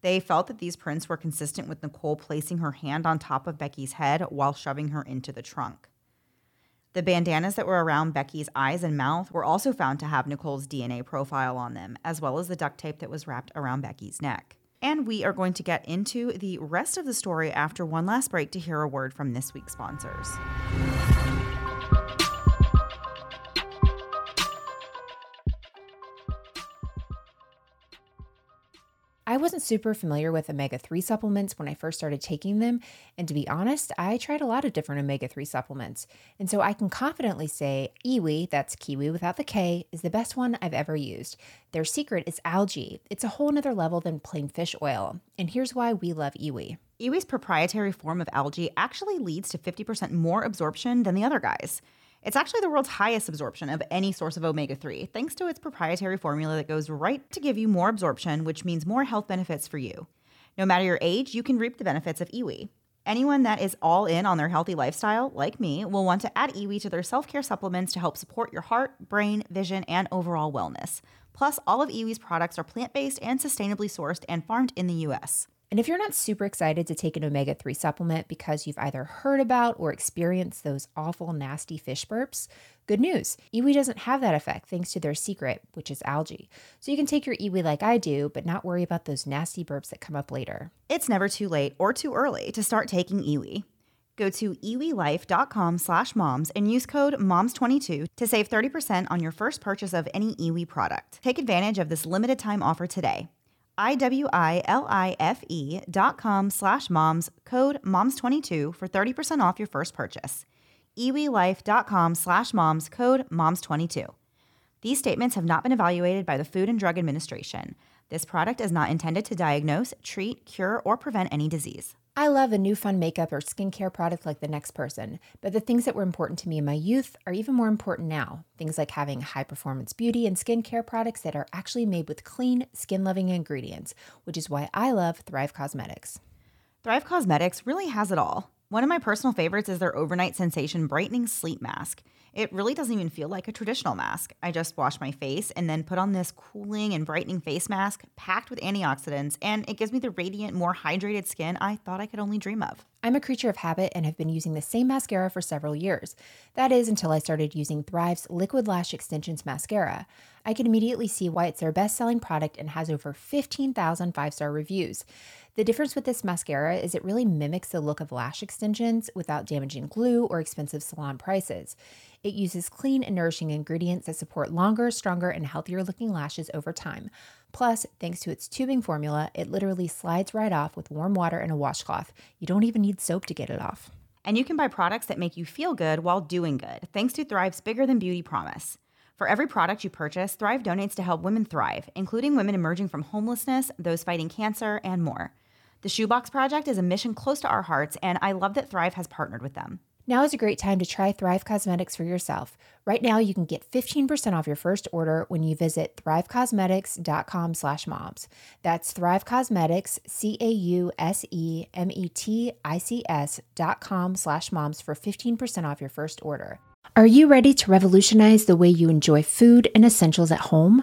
They felt that these prints were consistent with Nicole placing her hand on top of Becky's head while shoving her into the trunk. The bandanas that were around Becky's eyes and mouth were also found to have Nicole's DNA profile on them, as well as the duct tape that was wrapped around Becky's neck. And we are going to get into the rest of the story after one last break to hear a word from this week's sponsors. I wasn't super familiar with omega 3 supplements when I first started taking them. And to be honest, I tried a lot of different omega 3 supplements. And so I can confidently say Iwi, that's Kiwi without the K, is the best one I've ever used. Their secret is algae, it's a whole nother level than plain fish oil. And here's why we love Iwi. Iwi's proprietary form of algae actually leads to 50% more absorption than the other guys. It's actually the world's highest absorption of any source of omega 3, thanks to its proprietary formula that goes right to give you more absorption, which means more health benefits for you. No matter your age, you can reap the benefits of Iwi. Anyone that is all in on their healthy lifestyle, like me, will want to add Iwi to their self care supplements to help support your heart, brain, vision, and overall wellness. Plus, all of Iwi's products are plant based and sustainably sourced and farmed in the US. And if you're not super excited to take an omega 3 supplement because you've either heard about or experienced those awful, nasty fish burps, good news. Iwi doesn't have that effect thanks to their secret, which is algae. So you can take your Iwi like I do, but not worry about those nasty burps that come up later. It's never too late or too early to start taking Iwi. Go to iwilife.com slash moms and use code MOMS22 to save 30% on your first purchase of any Iwi product. Take advantage of this limited time offer today. I-W-I-L-I-F-E dot com slash moms, code MOMS22 for 30% off your first purchase. iwilife.com slash moms, code MOMS22. These statements have not been evaluated by the Food and Drug Administration. This product is not intended to diagnose, treat, cure, or prevent any disease. I love a new fun makeup or skincare product like the next person, but the things that were important to me in my youth are even more important now. Things like having high performance beauty and skincare products that are actually made with clean, skin loving ingredients, which is why I love Thrive Causemetics. Thrive Causemetics really has it all. One of my personal favorites is their overnight sensation brightening sleep mask. It really doesn't even feel like a traditional mask. I just wash my face and then put on this cooling and brightening face mask packed with antioxidants, and it gives me the radiant, more hydrated skin I thought I could only dream of. I'm a creature of habit and have been using the same mascara for several years. That is until I started using Thrive's Liquid Lash Extensions mascara. I can immediately see why it's their best selling product and has over 15,000 five star reviews. The difference with this mascara is it really mimics the look of lash extensions without damaging glue or expensive salon prices. It uses clean and nourishing ingredients that support longer, stronger, and healthier looking lashes over time. Plus, thanks to its tubing formula, it literally slides right off with warm water and a washcloth. You don't even need soap to get it off. And you can buy products that make you feel good while doing good, thanks to Thrive's Bigger Than Beauty promise. For every product you purchase, Thrive donates to help women thrive, including women emerging from homelessness, those fighting cancer, and more. The Shoebox Project is a mission close to our hearts, and I love that Thrive has partnered with them. Now is a great time to try Thrive Causemetics for yourself. Right now, you can get 15% off your first order when you visit thrivecausemetics.com slash moms. That's Thrive Causemetics, C-A-U-S-E-M-E-T-I-C-S dot com slash moms for 15% off your first order. Are you ready to revolutionize the way you enjoy food and essentials at home?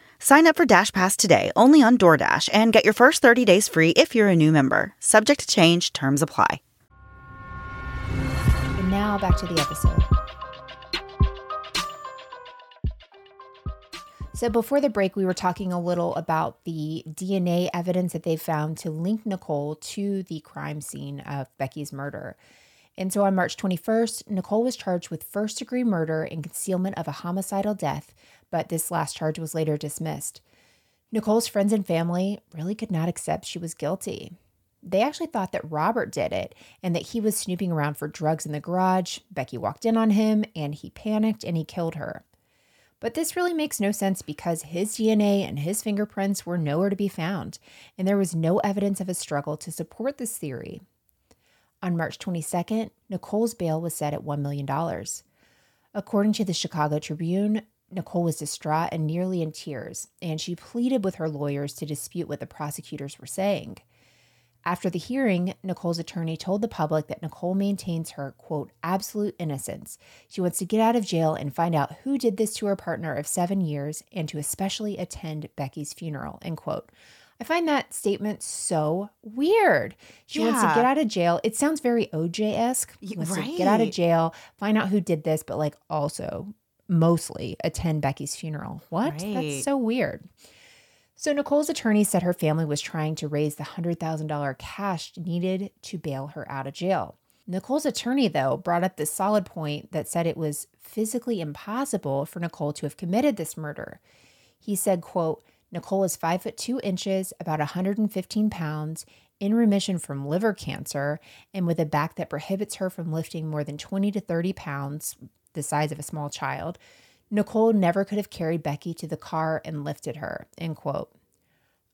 Sign up for Dash Pass today only on DoorDash and get your first 30 days free if you're a new member. Subject to change, terms apply. And now back to the episode. So, before the break, we were talking a little about the DNA evidence that they found to link Nicole to the crime scene of Becky's murder. And so on March 21st, Nicole was charged with first degree murder and concealment of a homicidal death but this last charge was later dismissed. Nicole's friends and family really could not accept she was guilty. They actually thought that Robert did it and that he was snooping around for drugs in the garage. Becky walked in on him and he panicked and he killed her. But this really makes no sense because his DNA and his fingerprints were nowhere to be found, and there was no evidence of a struggle to support this theory. On March 22nd, Nicole's bail was set at $1 million. According to the Chicago Tribune, Nicole was distraught and nearly in tears, and she pleaded with her lawyers to dispute what the prosecutors were saying. After the hearing, Nicole's attorney told the public that Nicole maintains her, quote, absolute innocence. She wants to get out of jail and find out who did this to her partner of seven years and to especially attend Becky's funeral, end quote. I find that statement so weird. She yeah. wants to get out of jail. It sounds very OJ esque. Wants right. to get out of jail, find out who did this, but like also mostly attend Becky's funeral. What? Right. That's so weird. So, Nicole's attorney said her family was trying to raise the $100,000 cash needed to bail her out of jail. Nicole's attorney, though, brought up this solid point that said it was physically impossible for Nicole to have committed this murder. He said, quote, Nicole is five foot two inches, about 115 pounds, in remission from liver cancer, and with a back that prohibits her from lifting more than 20 to 30 pounds, the size of a small child, Nicole never could have carried Becky to the car and lifted her, end quote.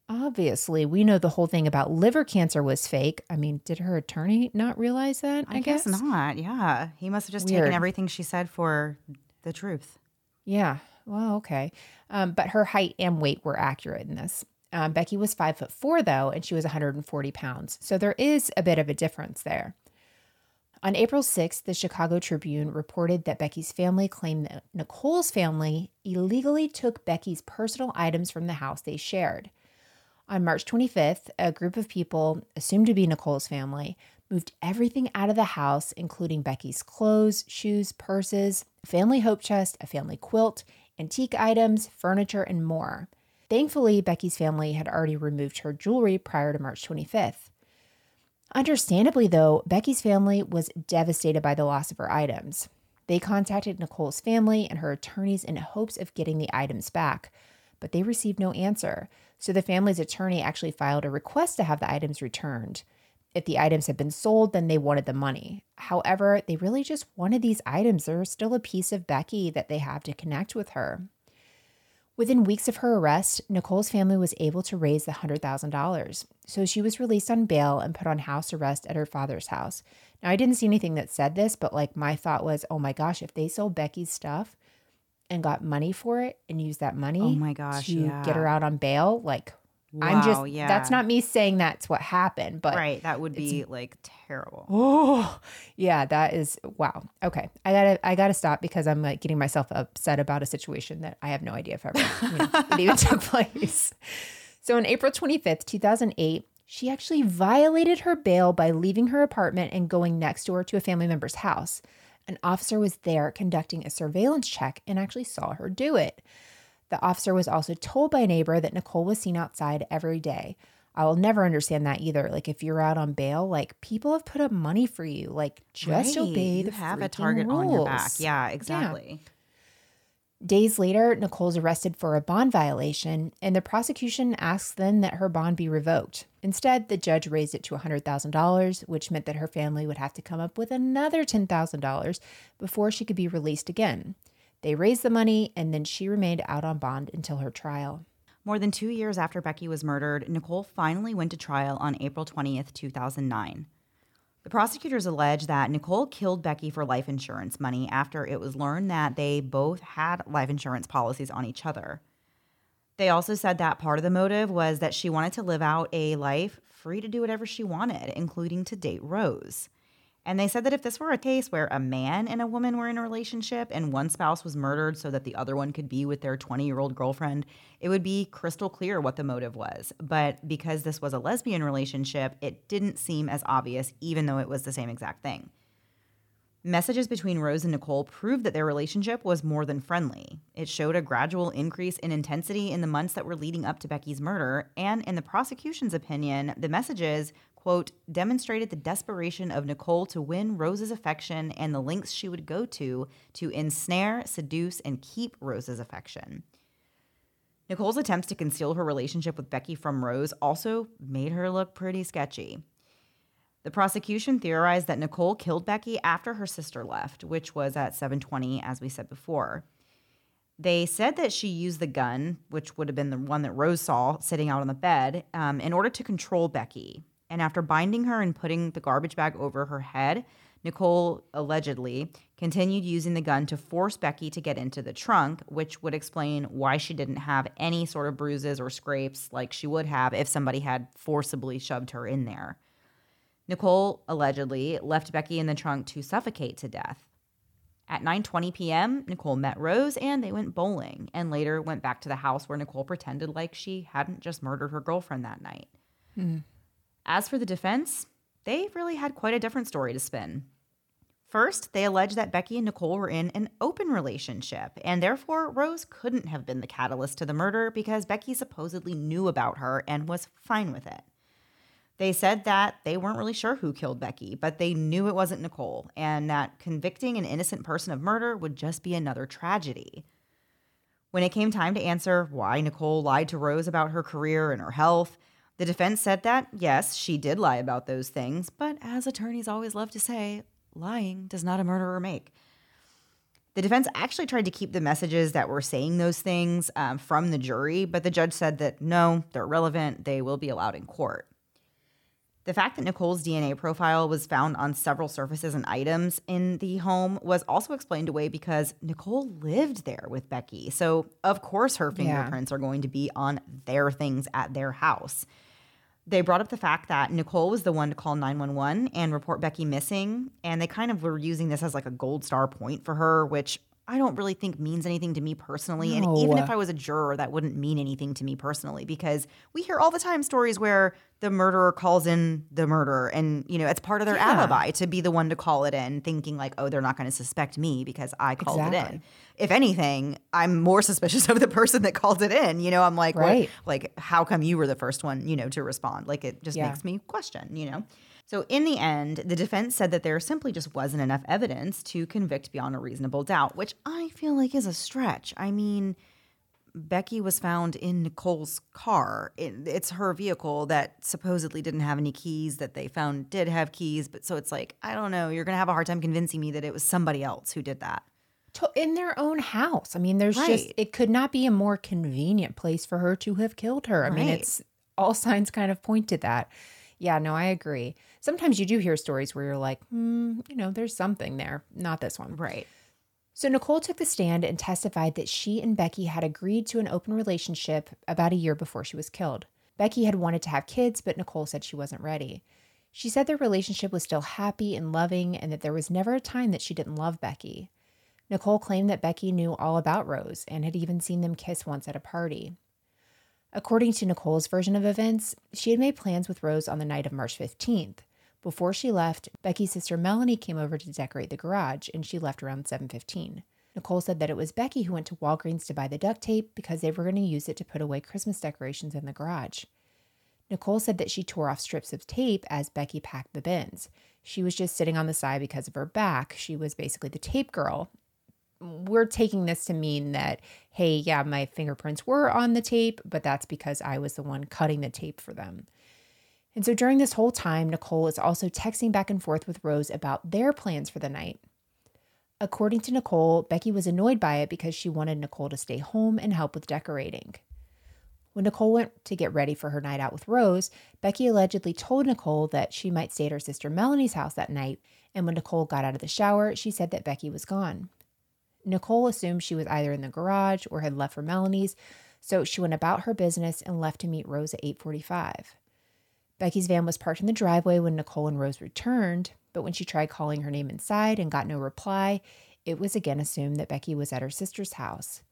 Obviously, we know the whole thing about liver cancer was fake. I mean, did her attorney not realize that? I, I guess? guess? not. Yeah. He must have just Weird. taken everything she said for the truth. Yeah. Well, okay. Um, but her height and weight were accurate in this. Um, Becky was five foot four, though, and she was 140 pounds. So there is a bit of a difference there. On April 6th, the Chicago Tribune reported that Becky's family claimed that Nicole's family illegally took Becky's personal items from the house they shared. On March 25th, a group of people, assumed to be Nicole's family, moved everything out of the house, including Becky's clothes, shoes, purses, family hope chest, a family quilt, antique items, furniture, and more. Thankfully, Becky's family had already removed her jewelry prior to March 25th. Understandably, though, Becky's family was devastated by the loss of her items. They contacted Nicole's family and her attorneys in hopes of getting the items back, but they received no answer. So the family's attorney actually filed a request to have the items returned. If the items had been sold, then they wanted the money. However, they really just wanted these items. They're still a piece of Becky that they have to connect with her. Within weeks of her arrest, Nicole's family was able to raise the $100,000. So she was released on bail and put on house arrest at her father's house. Now, I didn't see anything that said this, but like my thought was, oh my gosh, if they sold Becky's stuff and got money for it and used that money oh my gosh, to yeah. get her out on bail, like I'm just yeah. that's not me saying that's what happened, but right. That would be like terrible. Oh, yeah, that is wow. Okay, I gotta I gotta stop because I'm like getting myself upset about a situation that I have no idea if ever you know, it even took place. So on April 25th, 2008, she actually violated her bail by leaving her apartment and going next door to a family member's house. An officer was there conducting a surveillance check and actually saw her do it. The officer was also told by a neighbor that Nicole was seen outside every day. I will never understand that either. Like if you're out on bail, like people have put up money for you. Like just Right. obey you the have a target on your back. Yeah, exactly. Days later, Nicole's arrested for a bond violation, and the prosecution asks then that her bond be revoked. Instead, the judge raised it to $100,000, which meant that her family would have to come up with another $10,000 before she could be released again. They raised the money, and then she remained out on bond until her trial. More than two years after Becky was murdered, Nicole finally went to trial on April 20th, 2009. The prosecutors allege that Nicole killed Becky for life insurance money after it was learned that they both had life insurance policies on each other. They also said that part of the motive was that she wanted to live out a life free to do whatever she wanted, including to date Rose. And they said that if this were a case where a man and a woman were in a relationship and one spouse was murdered so that the other one could be with their 20 year old girlfriend, it would be crystal clear what the motive was. But because this was a lesbian relationship, it didn't seem as obvious, even though it was the same exact thing. Messages between Rose and Nicole proved that their relationship was more than friendly. It showed a gradual increase in intensity in the months that were leading up to Becky's murder, and in the prosecution's opinion, the messages, quote, demonstrated the desperation of Nicole to win Rose's affection and the lengths she would go to to ensnare, seduce, and keep Rose's affection. Nicole's attempts to conceal her relationship with Becky from Rose also made her look pretty sketchy. The prosecution theorized that Nicole killed Becky after her sister left, which was at 7:20 as we said before. They said that she used the gun, which would have been the one that Rose saw sitting out on the bed, um, in order to control Becky. And after binding her and putting the garbage bag over her head, Nicole allegedly continued using the gun to force Becky to get into the trunk, which would explain why she didn't have any sort of bruises or scrapes like she would have if somebody had forcibly shoved her in there. Nicole allegedly left Becky in the trunk to suffocate to death. At 9:20 p.m., Nicole met Rose and they went bowling and later went back to the house where Nicole pretended like she hadn't just murdered her girlfriend that night. Hmm. As for the defense, they really had quite a different story to spin. First, they alleged that Becky and Nicole were in an open relationship, and therefore Rose couldn't have been the catalyst to the murder because Becky supposedly knew about her and was fine with it. They said that they weren't really sure who killed Becky, but they knew it wasn't Nicole, and that convicting an innocent person of murder would just be another tragedy. When it came time to answer why Nicole lied to Rose about her career and her health, the defense said that, yes, she did lie about those things, but as attorneys always love to say, lying does not a murderer make. The defense actually tried to keep the messages that were saying those things um, from the jury, but the judge said that no, they're irrelevant. They will be allowed in court. The fact that Nicole's DNA profile was found on several surfaces and items in the home was also explained away because Nicole lived there with Becky. So, of course, her Yeah. fingerprints are going to be on their things at their house. They brought up the fact that Nicole was the one to call 911 and report Becky missing. And they kind of were using this as like a gold star point for her, which I don't really think means anything to me personally. And even if I was a juror, that wouldn't mean anything to me personally because we hear all the time stories where the murderer calls in the murderer and, you know, it's part of their Yeah. alibi to be the one to call it in, thinking like, oh, they're not going to suspect me because I called it in. If anything, I'm more suspicious of the person that called it in. You know, I'm like, Right. like, how come you were the first one, you know, to respond? Like, it just Yeah. makes me question, you know? So, in the end, the defense said that there simply just wasn't enough evidence to convict beyond a reasonable doubt, which I feel like is a stretch. I mean, Becky was found in Nicole's car. It, it's her vehicle that supposedly didn't have any keys, that they found did have keys. But so it's like, I don't know, you're going to have a hard time convincing me that it was somebody else who did that. In their own house. I mean, there's just, it could not be a more convenient place for her to have killed her. I mean, it's all signs kind of point to that. Yeah, no, I agree. Sometimes you do hear stories where you're like, hmm, you know, there's something there. Not this one. Right. So Nicole took the stand and testified that she and Becky had agreed to an open relationship about a year before she was killed. Becky had wanted to have kids, but Nicole said she wasn't ready. She said their relationship was still happy and loving and that there was never a time that she didn't love Becky. Nicole claimed that Becky knew all about Rose and had even seen them kiss once at a party. According to Nicole's version of events, she had made plans with Rose on the night of March 15th. Before she left, Becky's sister Melanie came over to decorate the garage and she left around 7:15. Nicole said that it was Becky who went to Walgreens to buy the duct tape because they were going to use it to put away Christmas decorations in the garage. Nicole said that she tore off strips of tape as Becky packed the bins. She was just sitting on the side because of her back. She was basically the tape girl. We're taking this to mean that, hey, yeah, my fingerprints were on the tape, but that's because I was the one cutting the tape for them. And so during this whole time, Nicole is also texting back and forth with Rose about their plans for the night. According to Nicole, Becky was annoyed by it because she wanted Nicole to stay home and help with decorating. When Nicole went to get ready for her night out with Rose, Becky allegedly told Nicole that she might stay at her sister Melanie's house that night, and when Nicole got out of the shower, she said that Becky was gone. Nicole assumed she was either in the garage or had left for Melanie's, so she went about her business and left to meet Rose at 8:45. Becky's van was parked in the driveway when Nicole and Rose returned, but when she tried calling her name inside and got no reply, it was again assumed that Becky was at her sister's house.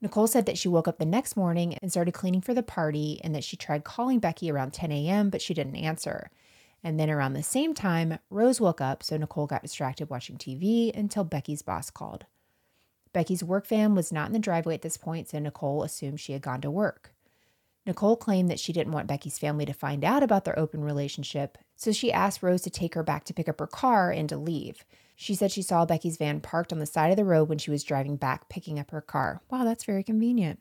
Nicole said that she woke up the next morning and started cleaning for the party, and that she tried calling Becky around 10 a.m., but she didn't answer. And then around the same time, Rose woke up, so Nicole got distracted watching TV until Becky's boss called. Becky's work van was not in the driveway at this point, so Nicole assumed she had gone to work. Nicole claimed that she didn't want Becky's family to find out about their open relationship, so she asked Rose to take her back to pick up her car and to leave. She said she saw Becky's van parked on the side of the road when she was driving back picking up her car. Wow, that's very convenient.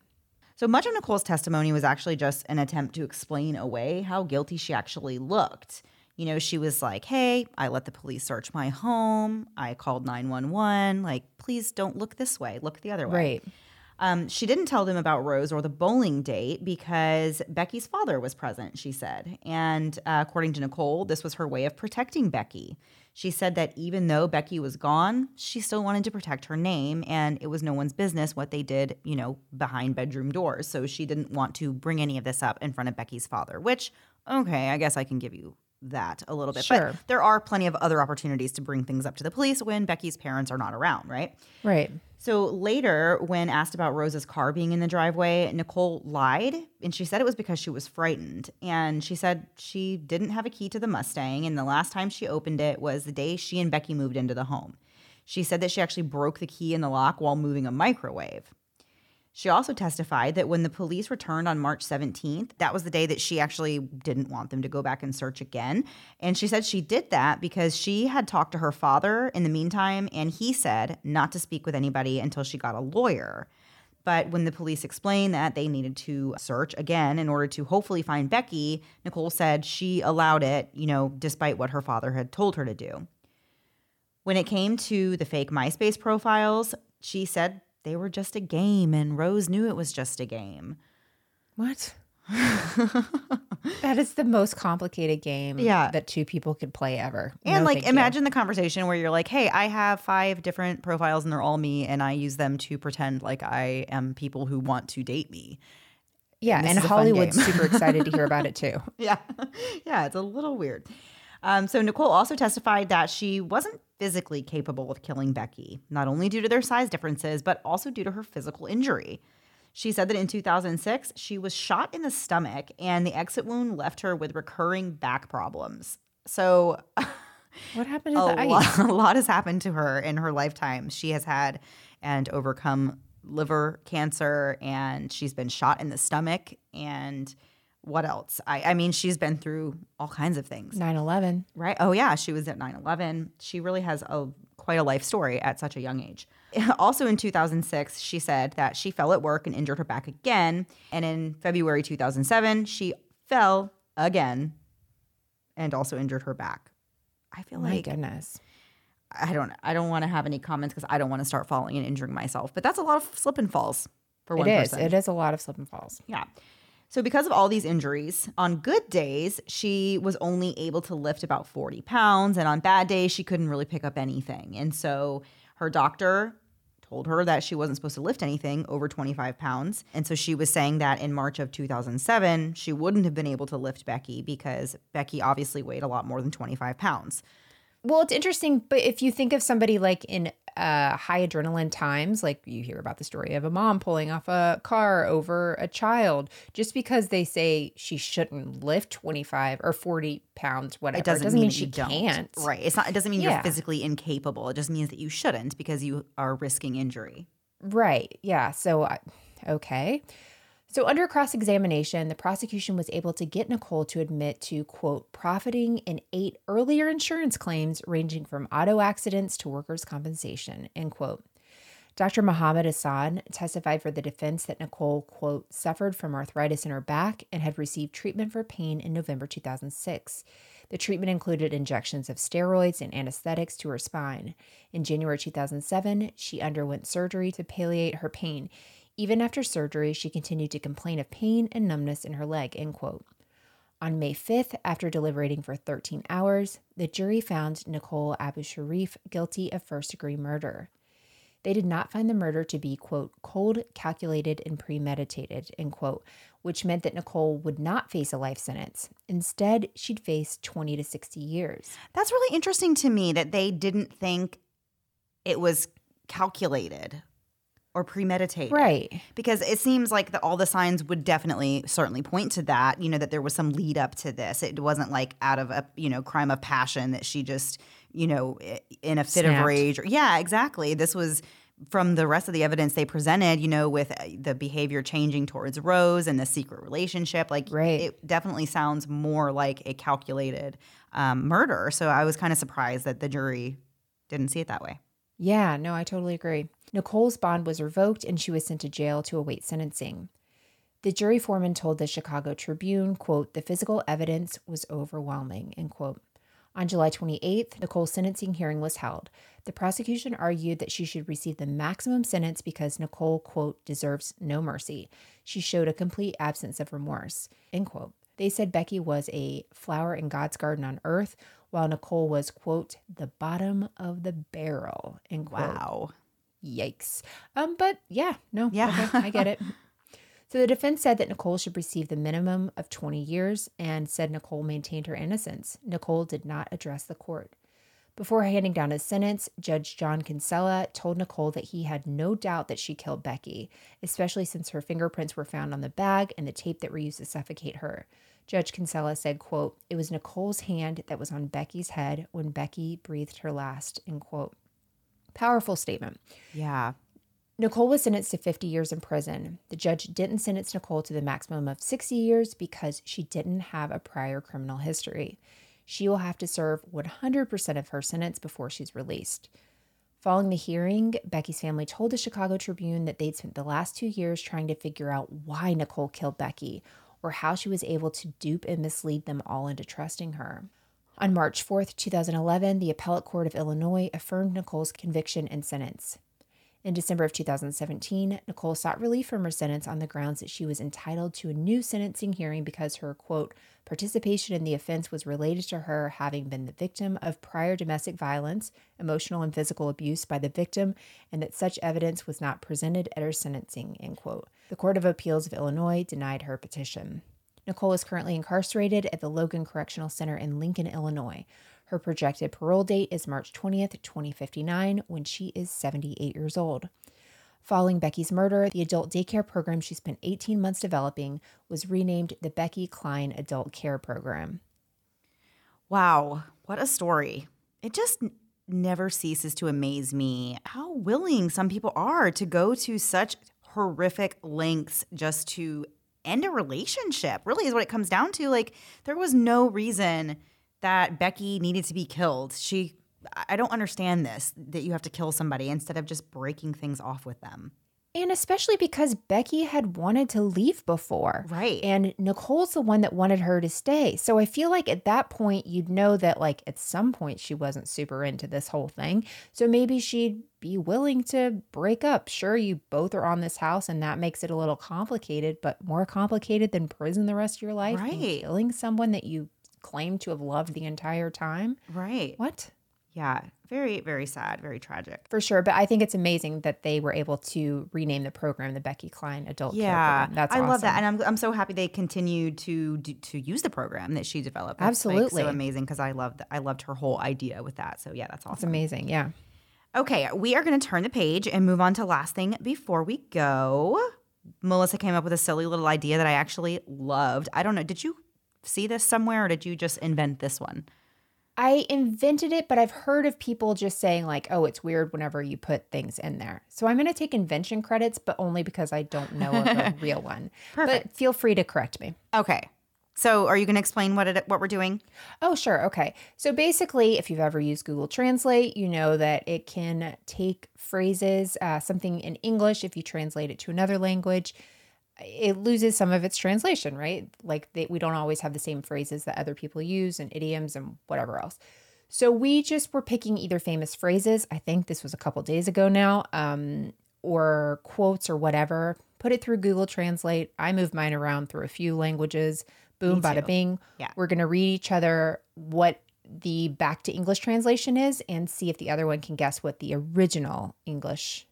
So much of Nicole's testimony was actually just an attempt to explain away how guilty she actually looked. You know, she was like, hey, I let the police search my home. I called 911. Like, please don't look this way. Look the other way. Right. Um, she didn't tell them about Rose or the bowling date because Becky's father was present, she said. And uh, according to Nicole, this was her way of protecting Becky. She said that even though Becky was gone, she still wanted to protect her name, and it was no one's business what they did, you know, behind bedroom doors. So she didn't want to bring any of this up in front of Becky's father, which, okay, I guess I can give you that a little bit. Sure. But there are plenty of other opportunities to bring things up to the police when Becky's parents are not around, right? Right. So later, when asked about Rose's car being in the driveway, Nicole lied and she said it was because she was frightened. And she said she didn't have a key to the Mustang, and the last time she opened it was the day she and Becky moved into the home. She said that she actually broke the key in the lock while moving a microwave. She also testified that when the police returned on March 17th, that was the day that she actually didn't want them to go back and search again. And she said she did that because she had talked to her father in the meantime, and he said not to speak with anybody until she got a lawyer. But when the police explained that they needed to search again in order to hopefully find Becky, Nicole said she allowed it, you know, despite what her father had told her to do. When it came to the fake MySpace profiles, she said they were just a game, and Rose knew it was just a game. What? that is the most complicated game Yeah. that two people could play ever. And No, like, thank you. imagine the conversation where you're like, "Hey, I have five different profiles, and they're all me, and I use them to pretend like I am people who want to date me." Yeah, and is Hollywood's super excited to hear about it too. Yeah, yeah, it's a little weird. Um, so Nicole also testified that she wasn't physically capable of killing Becky, not only due to their size differences, but also due to her physical injury. She said that in 2006, she was shot in the stomach, and the exit wound left her with recurring back problems. So What happened to a the ice? lot, a lot has happened to her in her lifetime. She has had and overcome liver cancer, and she's been shot in the stomach. And what else? I, I mean, she's been through all kinds of things, 9 11. right? Oh, yeah. She was at 9 11. She really has a quite a life story at such a young age. Also in 2006, she said that she fell at work and injured her back again. And in February 2007, she fell again and also injured her back. I feel My like goodness. I don't I don't want to have any comments because I don't want to start falling and injuring myself. But that's a lot of slip and falls for one It is. person. It is a lot of slip and falls. Yeah. So because of all these injuries, on good days she was only able to lift about 40 pounds, and on bad days she couldn't really pick up anything. And so her doctor told her that she wasn't supposed to lift anything over 25 pounds. And so she was saying that in March of 2007, she wouldn't have been able to lift Becky because Becky obviously weighed a lot more than 25 pounds. Well, it's interesting, but if you think of somebody like in uh, high adrenaline times, like you hear about the story of a mom pulling off a car over a child, just because they say she shouldn't lift 25 or 40 pounds, whatever, It doesn't, doesn't mean, mean, she can't. Don't. Right. It's not. It doesn't mean you're physically incapable. It just means that you shouldn't because you are risking injury. Right. Yeah. So, I- okay. So, under cross examination, the prosecution was able to get Nicole to admit to, quote, profiting in eight earlier insurance claims ranging from auto accidents to workers' compensation, end quote. Dr. Mohammed Hassan testified for the defense that Nicole, quote, suffered from arthritis in her back and had received treatment for pain in November 2006. The treatment included injections of steroids and anesthetics to her spine. In January 2007, she underwent surgery to palliate her pain. Even after surgery, she continued to complain of pain and numbness in her leg, end quote. On May 5th, after deliberating for 13 hours, the jury found Nicole Abusharif guilty of first degree murder. They did not find the murder to be, quote, cold, calculated, and premeditated, end quote, which meant that Nicole would not face a life sentence. Instead, she'd face 20 to 60 years. That's really interesting to me that they didn't think it was calculated or premeditated. Right. Because it seems like the, all the signs would definitely certainly point to that, you know, that there was some lead up to this. It wasn't like out of a, you know, crime of passion that she just, you know, in a fit of rage. Or, yeah, exactly. This was from the rest of the evidence they presented, you know, with uh, the behavior changing towards Rose and the secret relationship. Like, Right. it definitely sounds more like a calculated um, murder. So I was kind of surprised that the jury didn't see it that way. Yeah, no, I totally agree. Nicole's bond was revoked and she was sent to jail to await sentencing. The jury foreman told the Chicago Tribune, quote, the physical evidence was overwhelming, end quote. On July 28th, Nicole's sentencing hearing was held. The prosecution argued that she should receive the maximum sentence because Nicole, quote, deserves no mercy. She showed a complete absence of remorse, end quote. They said Becky was a flower in God's garden on earth, while Nicole was, quote, the bottom of the barrel, end quote. Wow. Yikes. Um, but yeah, no, Yeah. okay, I get it. So the defense said that Nicole should receive the minimum of 20 years and said Nicole maintained her innocence. Nicole did not address the court. Before handing down his sentence, Judge John Kinsella told Nicole that he had no doubt that she killed Becky, especially since her fingerprints were found on the bag and the tape that were used to suffocate her. Judge Kinsella said, quote, It was Nicole's hand that was on Becky's head when Becky breathed her last, end quote. Powerful statement. Yeah. Nicole was sentenced to 50 years in prison. The judge didn't sentence Nicole to the maximum of 60 years because she didn't have a prior criminal history. She will have to serve 100% of her sentence before she's released. Following the hearing, Becky's family told the Chicago Tribune that they'd spent the last two years trying to figure out why Nicole killed Becky or how she was able to dupe and mislead them all into trusting her. On March 4, 2011, the Appellate Court of Illinois affirmed Nicole's conviction and sentence. In December of 2017, Nicole sought relief from her sentence on the grounds that she was entitled to a new sentencing hearing because her, quote, participation in the offense was related to her having been the victim of prior domestic violence, emotional and physical abuse by the victim, and that such evidence was not presented at her sentencing, end quote. The Court of Appeals of Illinois denied her petition. Nicole is currently incarcerated at the Logan Correctional Center in Lincoln, Illinois. Her projected parole date is March 20th, 2059, when she is 78 years old. Following Becky's murder, the adult daycare program she spent 18 months developing was renamed the Becky Klein Adult Care Program. Wow, what a story. It just never ceases to amaze me how willing some people are to go to such horrific lengths just to end a relationship. Really is what it comes down to. Like there was no reason that Becky needed to be killed. She I- I don't understand this that you have to kill somebody instead of just breaking things off with them. And especially because Becky had wanted to leave before. Right. And Nicole's the one that wanted her to stay. So I feel like at that point, you'd know that, like, at some point, she wasn't super into this whole thing. So maybe she'd be willing to break up. Sure, you both are on this house, and that makes it a little complicated, but more complicated than prison the rest of your life. Right. killing someone that you claim to have loved the entire time. Right. What? Yeah, very, very sad, very tragic. For sure. But I think it's amazing that they were able to rename the program the Becky Klein Adult Care Yeah, Program. That's I love that, and I'm I'm so happy they continued to do, to use the program that she developed. That's, like, Absolutely. so amazing because I loved I loved her whole idea with that. So yeah, that's awesome. It's awesome. amazing. Yeah. Okay, we are going to turn the page and move on to last thing before we go. Melissa came up with a silly little idea that I actually loved. I don't know, did you see this somewhere or did you just invent this one? I invented it, but I've heard of people just saying, like, oh, it's weird whenever you put things in there. So I'm going to take invention credits, but only because I don't know of a real one. Perfect. But feel free to correct me. Okay. So, are you going to explain what it what we're doing? Oh, sure. Okay. So basically, if you've ever used Google Translate, you know that it can take phrases, uh, something in English, if you translate it to another language, it loses some of its translation, right? Like they, we don't always have the same phrases that other people use and idioms and whatever else. So we just were picking either famous phrases. I think this was a couple days ago now, um, or quotes or whatever. Put it through Google Translate. I moved mine around through a few languages. Boom, bada bing. Yeah. We're gonna read each other what the back to English translation is and see if the other one can guess what the original English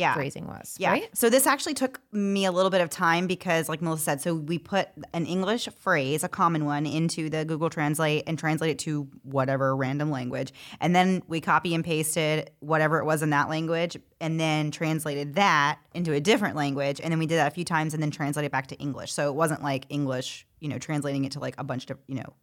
Yeah. phrasing was. Yeah. Right? So this actually took me a little bit of time because, like Melissa said, so we put an English phrase, a common one, into the Google Translate and translate it to whatever random language. And then we copy and pasted whatever it was in that language and then translated that into a different language. And then we did that a few times and then translated back to English. So it wasn't like English, you know, translating it to like a bunch of, you know,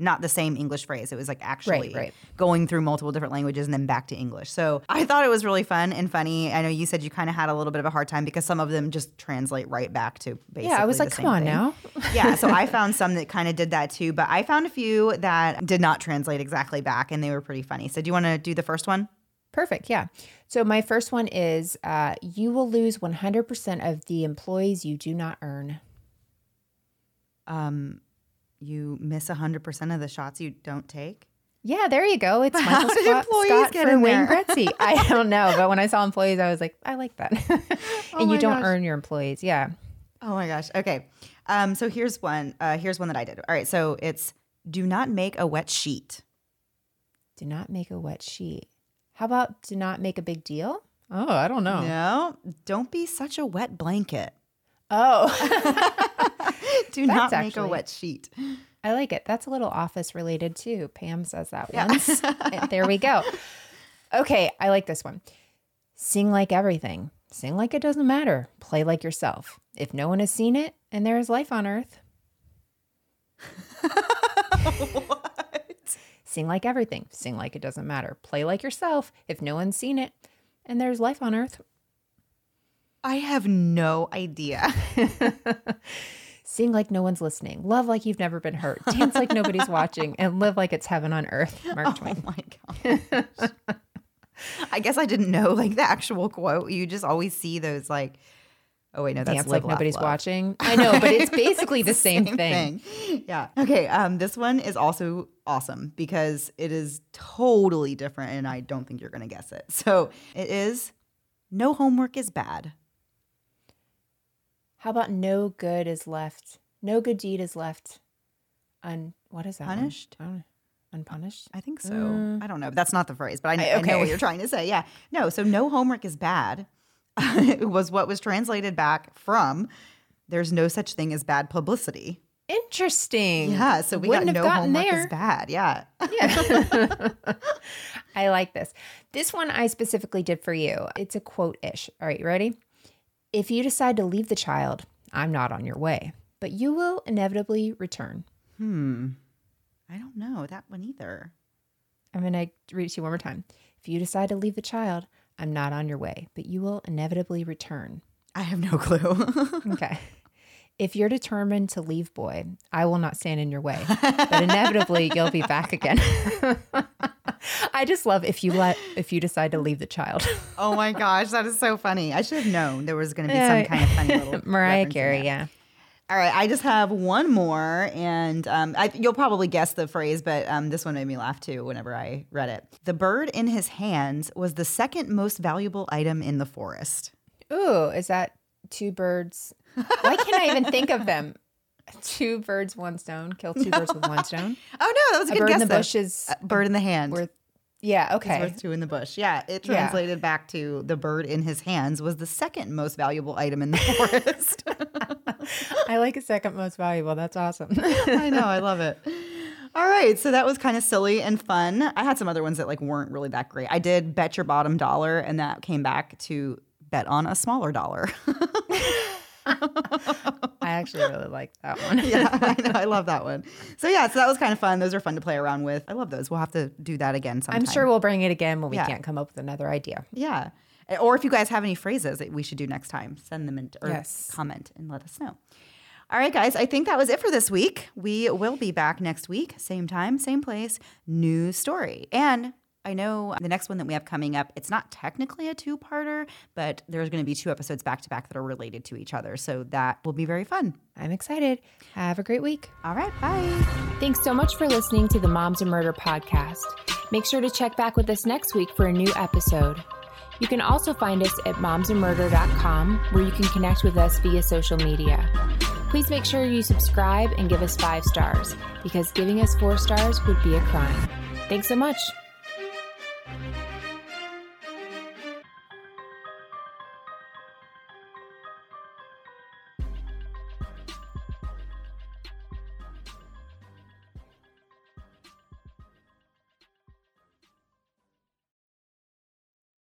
not the same English phrase. It was like actually right. going through multiple different languages and then back to English. So I thought it was really fun and funny. I know you said you kind of had a little bit of a hard time because some of them just translate right back to basically. Yeah, I was like, come on thing. now. yeah, so I found some that kind of did that too, but I found a few that did not translate exactly back and they were pretty funny. So do you want to do the first one? Perfect. Yeah. So my first one is uh, you will lose 100% of the employees you do not earn. Um, you miss 100% of the shots you don't take. Yeah, there you go. It's How Michael did Scott, employees Scott get for Wayne there? Gretzky. I don't know, but when I saw employees, I was like, I like that. and Oh you don't gosh. earn your employees. Yeah. Oh my gosh. Okay. Um, so here's one. Uh, here's one that I did. All right. So it's do not make a wet sheet. Do not make a wet sheet. How about do not make a big deal? Oh, I don't know. No, don't be such a wet blanket. Oh, Do not make a wet sheet. I like it. That's a little office related too. Pam says that once. Eh, there we go. Okay, I like this one. Sing like everything. Sing like it doesn't matter. Play like yourself. If no one has seen it and there is life on earth, what? sing like everything. Sing like it doesn't matter. Play like yourself. If no one's seen it and there's life on earth, I have no idea. Sing like no one's listening. Love like you've never been hurt. Dance like nobody's watching and live like it's heaven on earth. Mark Oh Twain. my gosh. I guess I didn't know like the actual quote. You just always see those like, oh wait, no, that's Dance live, like laugh, nobody's love. watching. I know, but it's basically the same, thing. Yeah. Okay. Um, this one is also awesome because it is totally different, and I don't think you're gonna guess it. So it is, no homework is bad. How about no good is left? No good deed is left un what is that? Punished? Unpunished? I think so. Mm. I don't know. That's not the phrase, but I, I- I know what you're trying to say. Yeah. No. So no homework is bad. was what was translated back from. There's no such thing as bad publicity. Interesting. Yeah. So we Wouldn't got no homework there. is bad. Yeah. Yeah. I like this. This one I specifically did for you. It's a quote ish. All right, you ready? If you decide to leave the child, I'm not on your way, but you will inevitably return. Hmm. I don't know that one either. I'm going to read it to you one more time. If you decide to leave the child, I'm not on your way, but you will inevitably return. I have no clue. Okay. If you're determined to leave, boy, I will not stand in your way, but inevitably you'll be back again. I just love if you let if you decide to leave the child. oh my gosh, that is so funny. I should have known there was going to be some kind of funny little Mariah Carey, yeah. All right, I just have one more, and um, I, you'll probably guess the phrase, but um, this one made me laugh too whenever I read it. The bird in his hands was the second most valuable item in the forest. Ooh, is that two birds? Why can't I even think of them? Two birds, one stone. Kill two birds with one stone. Oh no, that was a, A good bird guess. in the though. bush is A bird in the hand. worth Yeah, okay. It's worth two in the bush. Yeah, it translated yeah. back to the bird in his hands was the second most valuable item in the forest. I like a second most valuable. That's awesome. I know. I love it. All right, so that was kind of silly and fun. I had some other ones that like weren't really that great. I did bet your bottom dollar, and that came back to bet on a smaller dollar. I actually really like that one. yeah, I know. I love that one. So yeah, so that was kind of fun. Those are fun to play around with. I love those. We'll have to do that again sometime. I'm sure we'll bring it again when we yeah. can't come up with another idea. Yeah. Or if you guys have any phrases that we should do next time, send them in or yes. comment and let us know. All right, guys, I think that was it for this week. We will be back next week, same time, same place, new story. And I know the next one that we have coming up, it's not technically a two parter, but there's going to be two episodes back to back that are related to each other. So that will be very fun. I'm excited. Have a great week. All right. Bye. Thanks so much for listening to the Moms and Murder podcast. Make sure to check back with us next week for a new episode. You can also find us at momsandmurder.com, where you can connect with us via social media. Please make sure you subscribe and give us five stars, because giving us four stars would be a crime. Thanks so much.